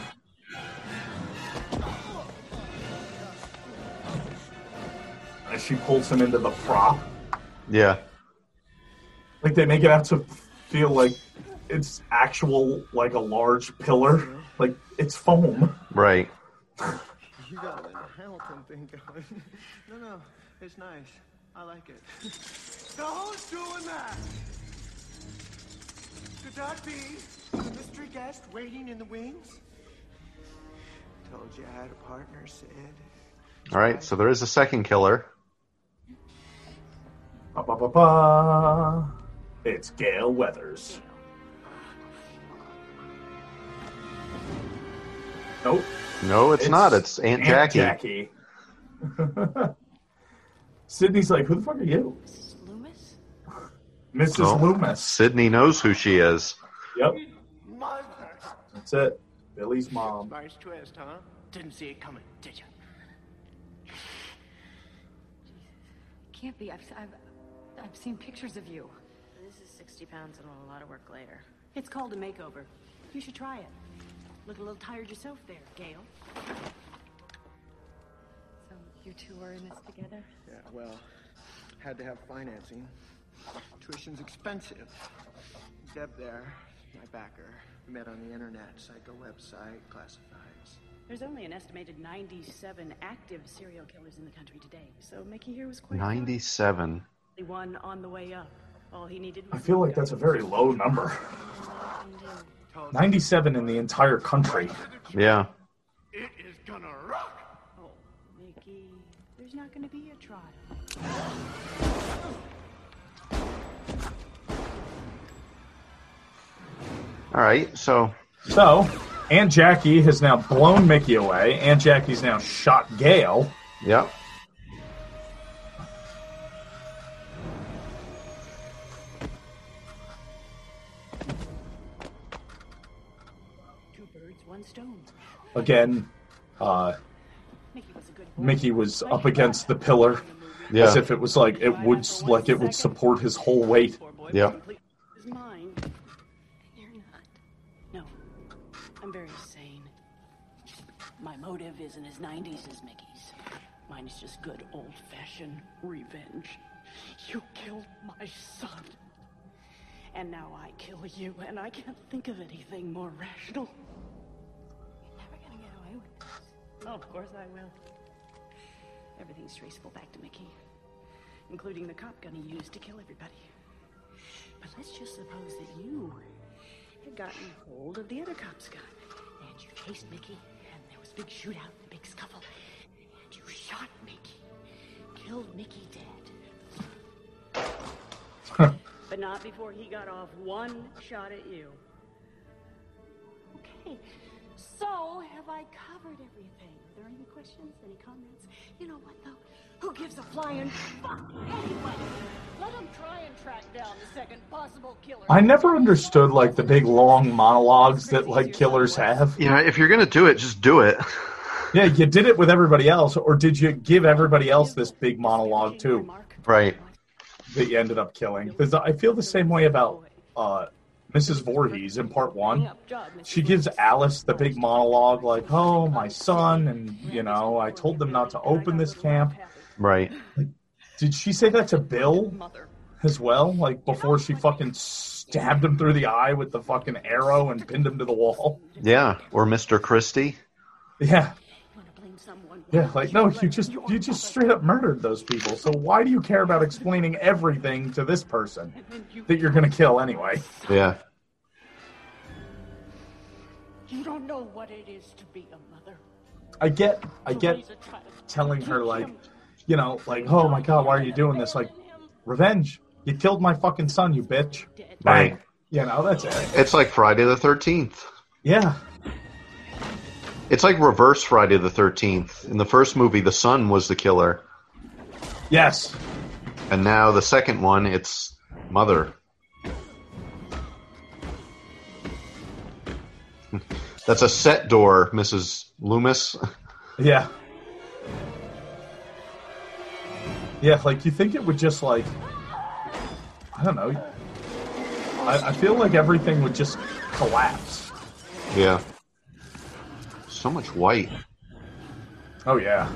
As she pulls him into the prop, Yeah. like they make it out to feel like it's actual, like a large pillar. Like it's foam. Right. You got a little Hamilton thing going. no, no, it's nice. I like it. Now who's doing that? Could that be the mystery guest waiting in the wings? Told you I had a partner, Sid. All right. So there is a second killer. Ba, ba, ba, ba. It's Gale Weathers. Nope. No, it's, not. It's Aunt, Jackie. Jackie. Sidney's like, who the fuck are you? Mrs. Loomis? Mrs. Oh, Loomis. Sidney knows who she is. Yep. That's it. Billy's mom. Nice twist, huh? Didn't see it coming, did you? Can't be. I've, I've, I've seen pictures of you. This is 60 pounds and a lot of work later. It's called a makeover. You should try it. Look a little tired yourself there, Gale. So you two are in this together? Yeah, well, had to have financing. Tuition's expensive. Deb there, my backer, we met on the internet, psycho website, classifieds. There's only an estimated 97 active serial killers in the country today, so Mickey here was quite Ninety-seven. the one on the way up. All he needed I feel like that's a very low number. 97 in the entire country. Yeah. It is gonna rock. Mickey, there's not going to be a trial. All right. So So, Aunt Jackie has now blown Mickey away. Aunt Jackie's now shot Gale. Yep. Two birds, one stone. Again, uh, Mickey was a good boy. Mickey was up against the pillar Yeah. as if it was like it would like it would support his whole weight. Yeah. Is mine. You're not. No, I'm very sane. My motive isn't as 90s as Mickey's. Mine is just good old-fashioned revenge. You killed my son. And now I kill you, and I can't think of anything more rational. You're never gonna get away with this. Oh, of course I will. Everything's traceable back to Mickey, including the cop gun he used to kill everybody. But let's just suppose that you had gotten hold of the other cop's gun, and you chased Mickey, and there was a big shootout, a big scuffle, and you shot Mickey, killed Mickey dead. but not before he got off one shot at you. Okay, so have I covered everything? Are there any questions? Any comments? You know what, though? Who gives a flying fuck anyway? Let him try and track down the second possible killer. I never understood like the big long monologues that like killers have. You know, If you're gonna do it, just do it. Yeah, you did it with everybody else, or did you give everybody else this big monologue too Right. that you ended up killing? Because I feel the same way about uh, Mrs. Voorhees in part one. She gives Alice the big monologue, like, "Oh, my son, and you know, I told them not to open this camp." Right. Did she say that to Bill as well? Like before she fucking stabbed him through the eye with the fucking arrow and pinned him to the wall? Yeah. Or Mr. Christy. Yeah. Yeah, like no, you just you just straight up murdered those people. So why do you care about explaining everything to this person that you're gonna kill anyway? Yeah. You don't know what it is to be a mother. I get I get telling her like, you know, like, oh my god, why are you doing this? Like, revenge. You killed my fucking son, you bitch. Bang. Right. You know, that's it. It's like Friday the Thirteenth. Yeah. It's like reverse Friday the Thirteenth. In the first movie, the son was the killer, Yes. and now the second one, it's mother. That's a set door, Mrs. Loomis. Yeah. Yeah, like you think it would just like I don't know. I, I feel like everything would just collapse. Yeah. So much white. Oh yeah.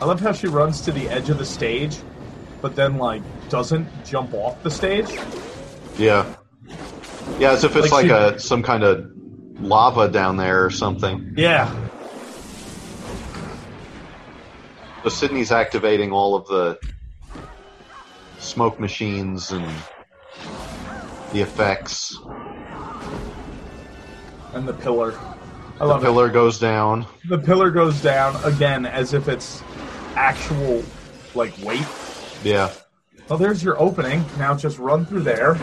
I love how she runs to the edge of the stage, but then like doesn't jump off the stage. Yeah. Yeah, as if it's Like like, she- a some kind of lava down there or something. Yeah. So Sidney's activating all of the smoke machines and the effects. And the pillar. I love it. The love pillar goes down. The pillar goes down again as if it's actual like weight. Yeah. Well, there's your opening. Now just run through there.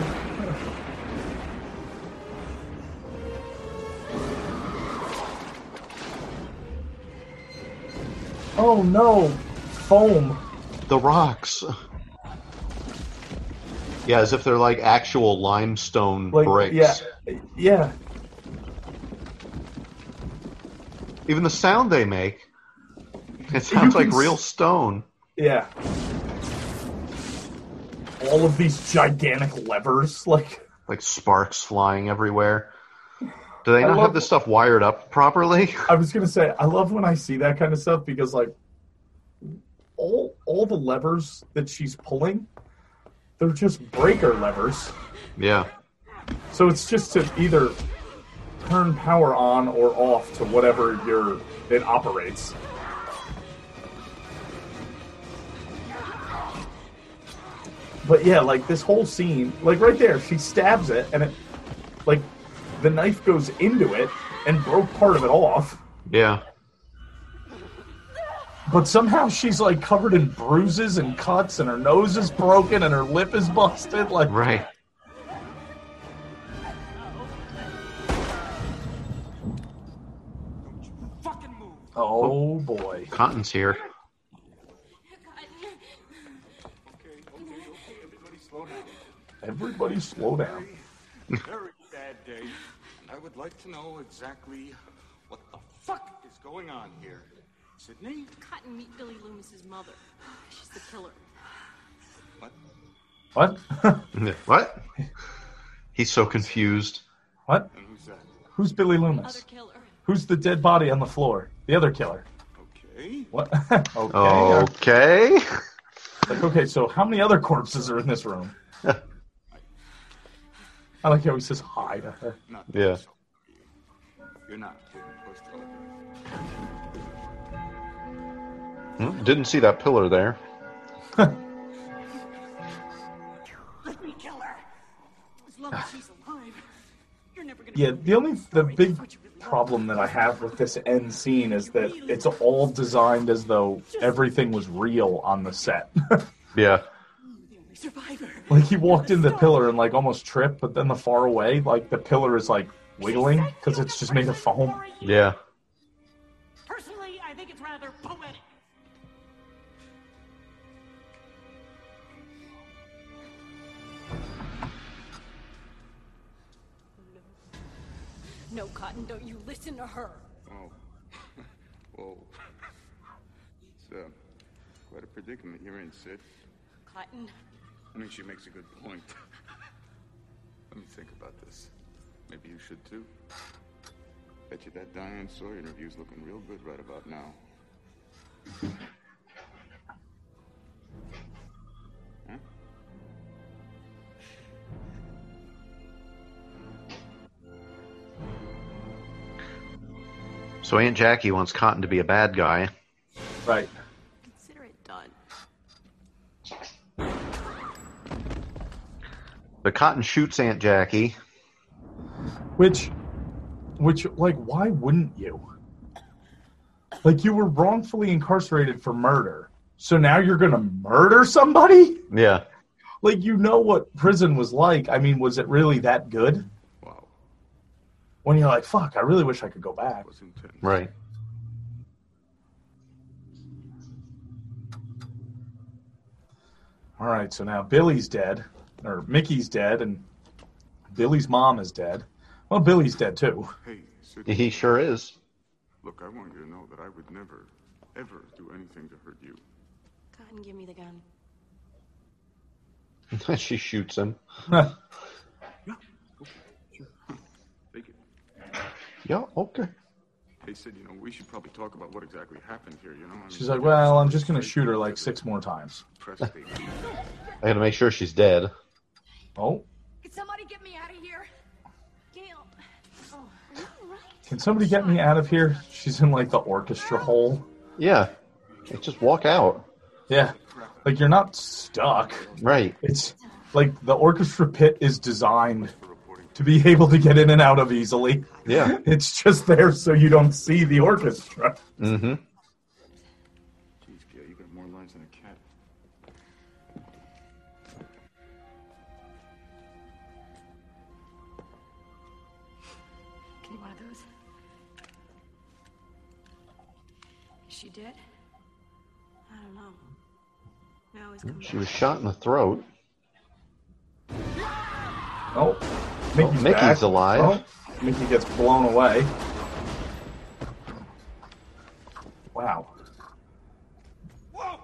Oh no! Foam. The rocks. Yeah, as if they're like actual limestone Like bricks. yeah, yeah. Even the sound they make, it sounds like real stone. Yeah. All of these gigantic levers, like Like sparks flying everywhere. Do they I not love- have this stuff wired up properly? I was gonna say, I love when I see that kind of stuff because like all all the levers that she's pulling, they're just breaker levers. Yeah. So it's just to either turn power on or off to whatever your it operates. But yeah, like this whole scene, like right there, she stabs it and it like the knife goes into it and broke part of it off. Yeah. But somehow she's like covered in bruises and cuts and her nose is broken and her lip is busted. Like Right. Oh boy. Cotton's here. Everybody slow down. Very bad day. And I would like to know exactly what the fuck is going on here. Sidney? Cotton, meet Billy Loomis's mother. She's the killer. What? What? what? He's so confused. What? And who's that? Who's Billy Loomis? Who's the dead body on the floor? The other killer. Okay. What? okay. Okay. Like, okay, so how many other corpses are in this room? I like how he says hi to her. Not Yeah. You're not getting. Hmm, Didn't see that pillar there. Let me kill her. As long as she's alive, you're never gonna. Yeah, the only the big problem that I have with this end scene is that it's all designed as though everything was real on the set. Yeah. Survivor. like he walked in the pillar and like almost tripped, but then the far away, like the pillar is like wiggling because it's just made of foam. Yeah. No, Cotton, don't you listen to her. Oh. Whoa. It's uh, quite a predicament you're in, Sid. Cotton, I mean, she makes a good point. Let me think about this. Maybe you should too. Bet you that Diane Sawyer interview's looking real good right about now. So Aunt Jackie wants Cotton to be a bad guy. Right. consider it done. But Cotton shoots Aunt Jackie. Which, which, like, why wouldn't you? Like, you were wrongfully incarcerated for murder, so now you're gonna murder somebody? Yeah. Like, you know what prison was like. I mean, was it really that good? Wow. When you're like, fuck, I really wish I could go back. Right. All right, so now Billy's dead, or Mickey's dead, and Billy's mom is dead. Well, Billy's dead too. Hey, He sure is. Look, I want you to know that I would never, ever do anything to hurt you. Cotton, give me the gun. she shoots him. Take it. Yeah, okay. Hey, said, you know, we should probably talk about what exactly happened here, you know? I mean, She's like, well, I'm just gonna shoot her like six more times. I gotta make sure she's dead. Oh, Can somebody get me out of here? Gale. Oh, are you all right? can somebody get me out of here? She's in like the orchestra hole. Yeah. Like, just walk out. Yeah, like you're not stuck. Right. It's like the orchestra pit is designed to be able to get in and out of easily. Yeah. It's just there so you don't see the orchestra. Mm-hmm. Jeez, Gale, you got more lines than a cat. Can you one of those? Is she dead? I don't know. No, always come She was shot in the throat. Oh, Oh, Mickey's, Mickey's back. alive. Oh, Mickey gets blown away. Wow. Whoa.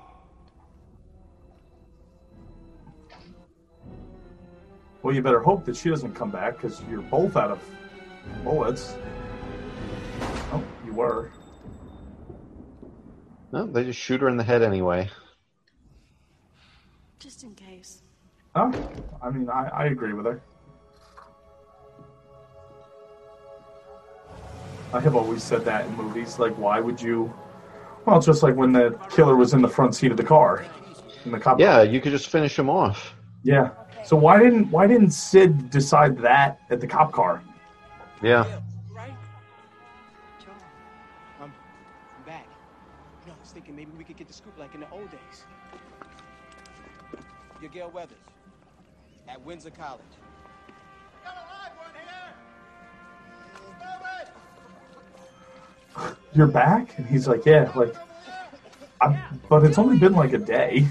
Well, you better hope that she doesn't come back because you're both out of bullets. Oh, you were. No, they just shoot her in the head anyway. Just in case. Oh, I mean, I, I agree with her. I have always said that in movies. Like, why would you? Well, just like when the killer was in the front seat of the car, in the cop. Yeah, you could just finish him off. Yeah. So why didn't why didn't Sid decide that at the cop car? Yeah. I'm, I'm back. You I was thinking maybe we could get the scoop like in the old days. You're Gale Weathers at Windsor College. You're back, and he's like, yeah, like, I'm, but it's only been like a day.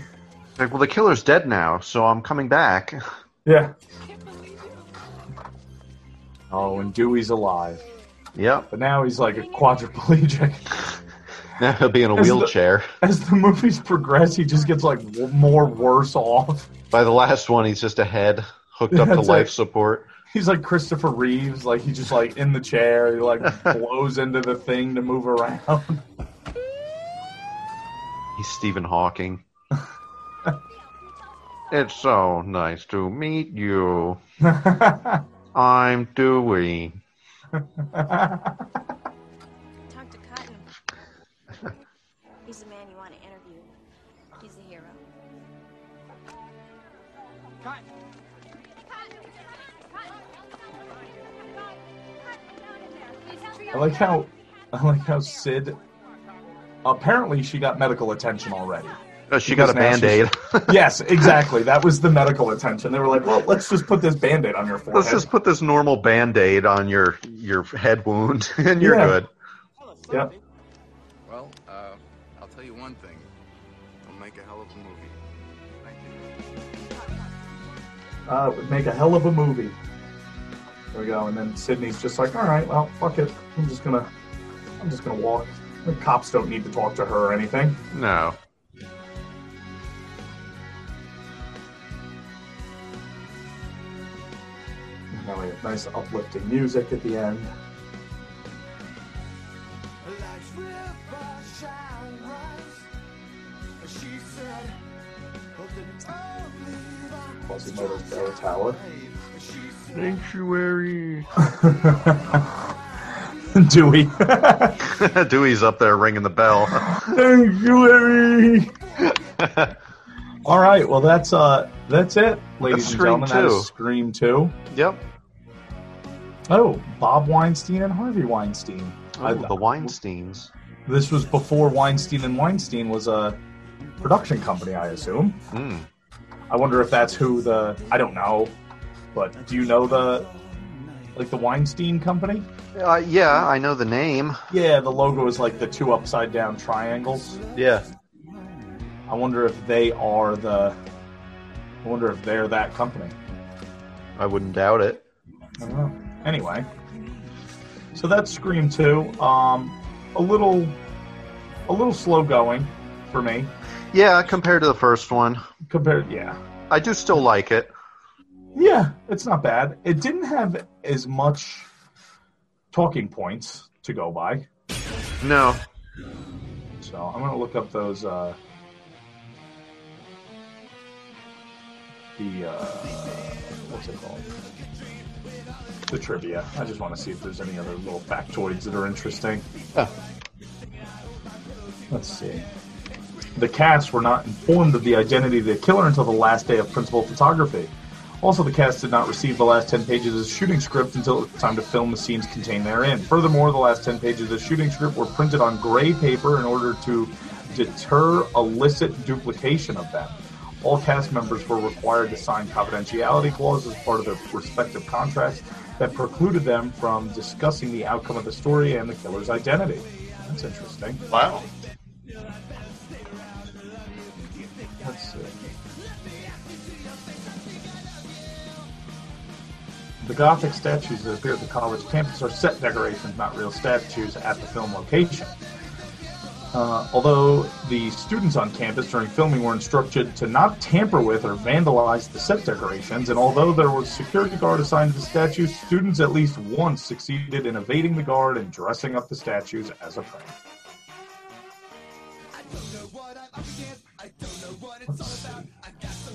Like, well, the killer's dead now, so I'm coming back. Yeah. Oh, and Dewey's alive. Yep. But now he's like a quadriplegic. Now he'll be in a As the- wheelchair. As the movies progress, he just gets like w- more worse off. By the last one, he's just a head hooked up to life it. support. He's like Christopher Reeves, like he's just like in the chair, he like blows into the thing to move around. He's Stephen Hawking. it's so nice to meet you. I'm Dewey. I like how I like how Sid apparently she got medical attention already. Uh, she got a Because band-aid. yes, exactly. That was the medical attention. They were like, "Well, let's just put this band-aid on your forehead." Let's just put this normal band-aid on your your head wound, and you're Yeah. good. Yep. Well, uh, I'll tell you one thing. We'll make a hell of a movie. Thank you. Uh, would make a hell of a movie. There we go. And then Sidney's just like, "All right, well, fuck it. I'm just gonna, I'm just gonna walk. The cops don't need to talk to her or anything." No. Now we have nice uplifting music at the end. Quasimodo's Bell Tower. Sanctuary. Dewey. Dewey's up there ringing the bell. Sanctuary. All right, well that's uh that's it, ladies That's and gentlemen. That Scream is Scream Two. Yep. Oh, Bob Weinstein and Harvey Weinstein. Oh, the Weinsteins. This was before Weinstein and Weinstein was a production company, I assume. Hmm. I wonder if that's who the I don't know, but do you know the like the Weinstein company? Uh, yeah, I know the name. Yeah, the logo is like the two upside down triangles. Yeah. I wonder if they are the. I wonder if they're that company. I wouldn't doubt it. I don't know. Anyway, so that's Scream Two. Um, a little a little slow going for me. Yeah, compared to the first one. Compared, yeah, I do still like it. Yeah, it's not bad. It didn't have as much talking points to go by, No. so I'm gonna look up those. Uh, the uh, what's it called? The trivia. I just want to see if there's any other little factoids that are interesting. Yeah. Let's see. The cast were not informed of the identity of the killer until the last day of principal photography. Also, the cast did not receive the last 10 pages of the shooting script until it was time to film the scenes contained therein. Furthermore, the last 10 pages of the shooting script were printed on gray paper in order to deter illicit duplication of them. All cast members were required to sign confidentiality clauses as part of their respective contracts that precluded them from discussing the outcome of the story and the killer's identity. That's interesting. Wow. The Gothic statues that appear at the college campus are set decorations, not real statues at the film location. Uh, although the students on campus during filming were instructed to not tamper with or vandalize the set decorations, and although there was security guard assigned to the statues, students at least once succeeded in evading the guard and dressing up the statues as a prank.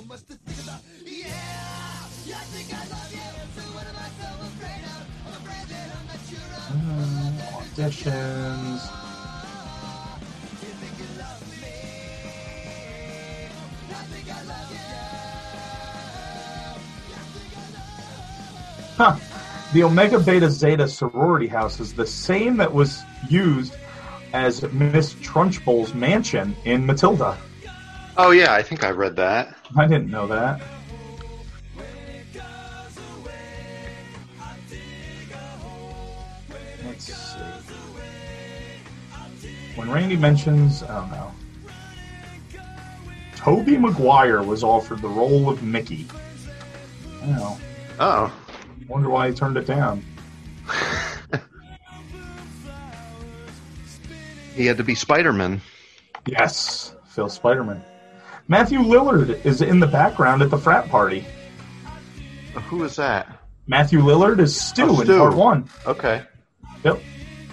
Let's see. Um, auditions. Huh. The Omega Beta Zeta sorority house is the same that was used as Miss Trunchbull's mansion in Matilda. Oh yeah, I think I read that. I didn't know that. When Randy mentions, I don't know. Tobey Maguire was offered the role of Mickey. I don't know. Oh. Wonder why he turned it down. He had to be Spider-Man. Yes, Phil Spiderman. Matthew Lillard is in the background at the frat party. Who is that? Matthew Lillard is Stu Oh, in part one. Okay. Yep.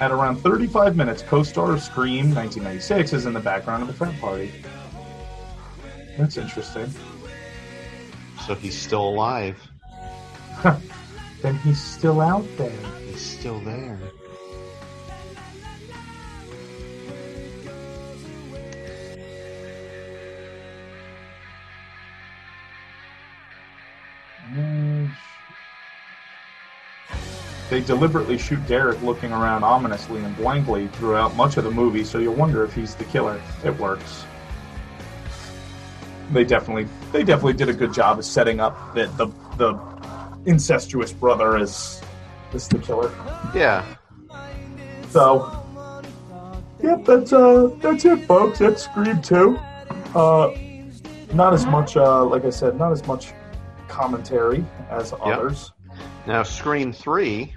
At around 35 minutes, co-star of Scream 1996 is in the background of the frat party. That's interesting. So he's still alive. Then he's still out there. He's still there. Mm. They deliberately shoot Derek looking around ominously and blankly throughout much of the movie, so you'll wonder if he's the killer. It works. They definitely, they definitely did a good job of setting up that the the incestuous brother is is the killer. Yeah. So, yep, that's uh, that's it, folks. That's Scream Two. Uh, not as much, uh, like I said, not as much commentary as others. Now Scream Three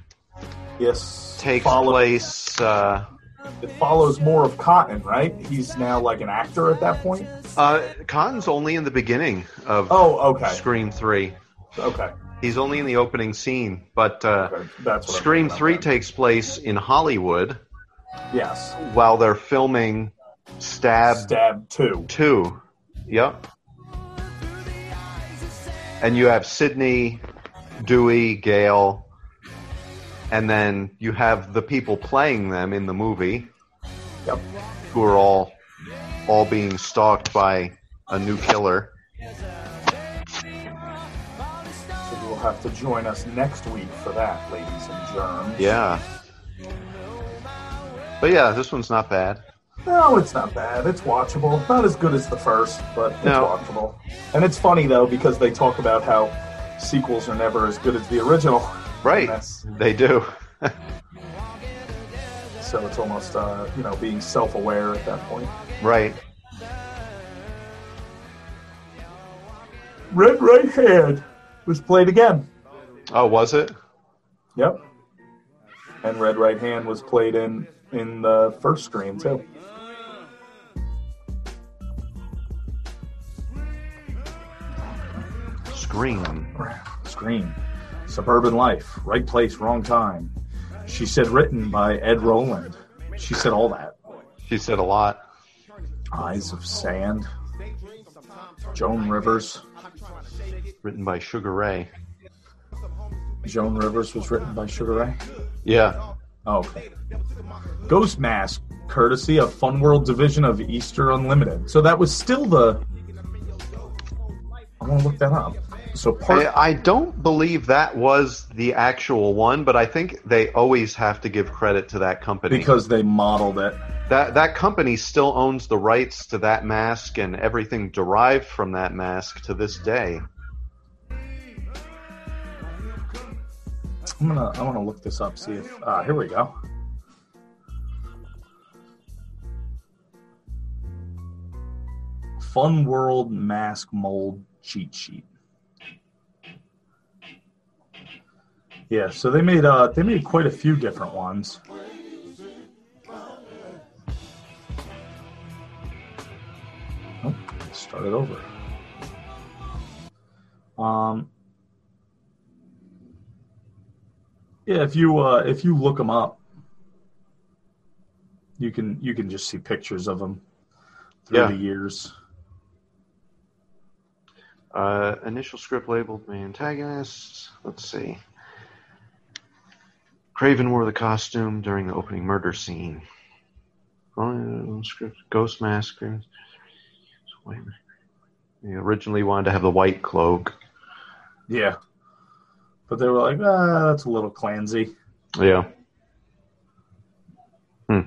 Yes, takes follow- place. Uh, It follows more of Cotton, right? He's now like an actor at that point. uh, Cotton's only in the beginning of Oh, okay. Scream Three. Okay, He's only in the opening scene, but uh, that's Scream Three takes place in Hollywood yes. while they're filming Stab Stab Two. Two. Yep. And you have Sidney, Dewey, Gale, and then you have the people playing them in the movie, Yep. who are all all being stalked by a new killer. So you will have to join us next week for that, ladies and germs. Yeah. But yeah, this one's not bad. No, it's not bad. It's watchable. Not as good as the first, but it's No. watchable. And it's funny though because they talk about how sequels are never as good as the original. Right. They do. so it's almost uh, you know being self-aware at that point. right. Red Right Hand was played again. Oh, was it? Yep. And Red Right Hand was played in in the first Scream too. Scream. Scream. Suburban Life. Right place, wrong time. She said written by Ed Roland. She said all that. She said a lot. Eyes of Sand. Joan Rivers. Written by Sugar Ray. Joan Rivers was written by Sugar Ray. Yeah. Oh, okay. Ghost Mask, courtesy of Fun World Division of Easter Unlimited. So that was still the. I want to look that up. So part. I, I don't believe that was the actual one, but I think they always have to give credit to that company because they modeled it. that that company still owns the rights to that mask and everything derived from that mask to this day. I'm gonna. I want to look this up. See if. Uh, here we go. Fun World Mask Mold cheat sheet. Yeah, so they made uh they made quite a few different ones. Oh, start it over. Um, yeah, if you uh, if you look them up, you can you can just see pictures of them through Yeah. the years. Uh, initial script labeled the antagonists. Let's see. Craven wore the costume during the opening murder scene. Oh, Ghost Mask. He originally wanted to have the white cloak. Yeah, but they were like, ah, that's a little clansy. Yeah. Hmm.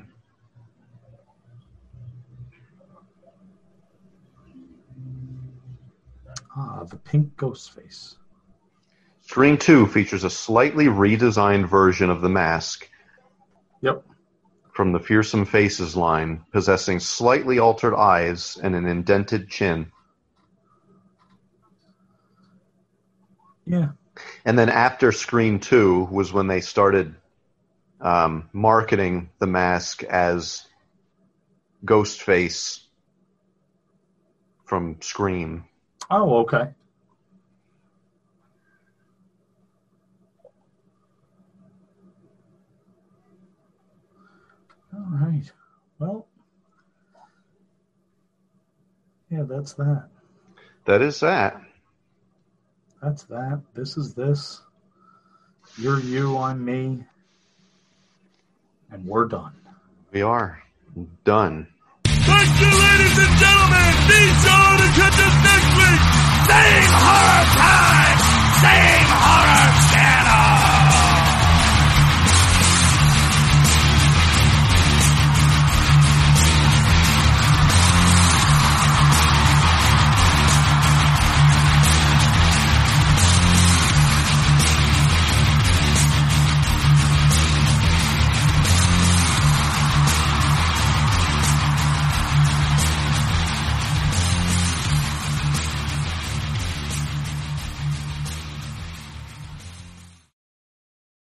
Ah, the pink ghost face. Scream 2 features a slightly redesigned version of the mask. Yep. From the Fearsome Faces line, possessing slightly altered eyes and an indented chin. Yeah. And then after Scream 2 was when they started um, marketing the mask as Ghostface from Scream. Oh, okay. All right. Well, yeah, that's that. That is that. That's that. This is this. You're you, I'm me. And we're done. We are done. Thank you, ladies and gentlemen. Be sure to catch us next week. Same horror time. Same horror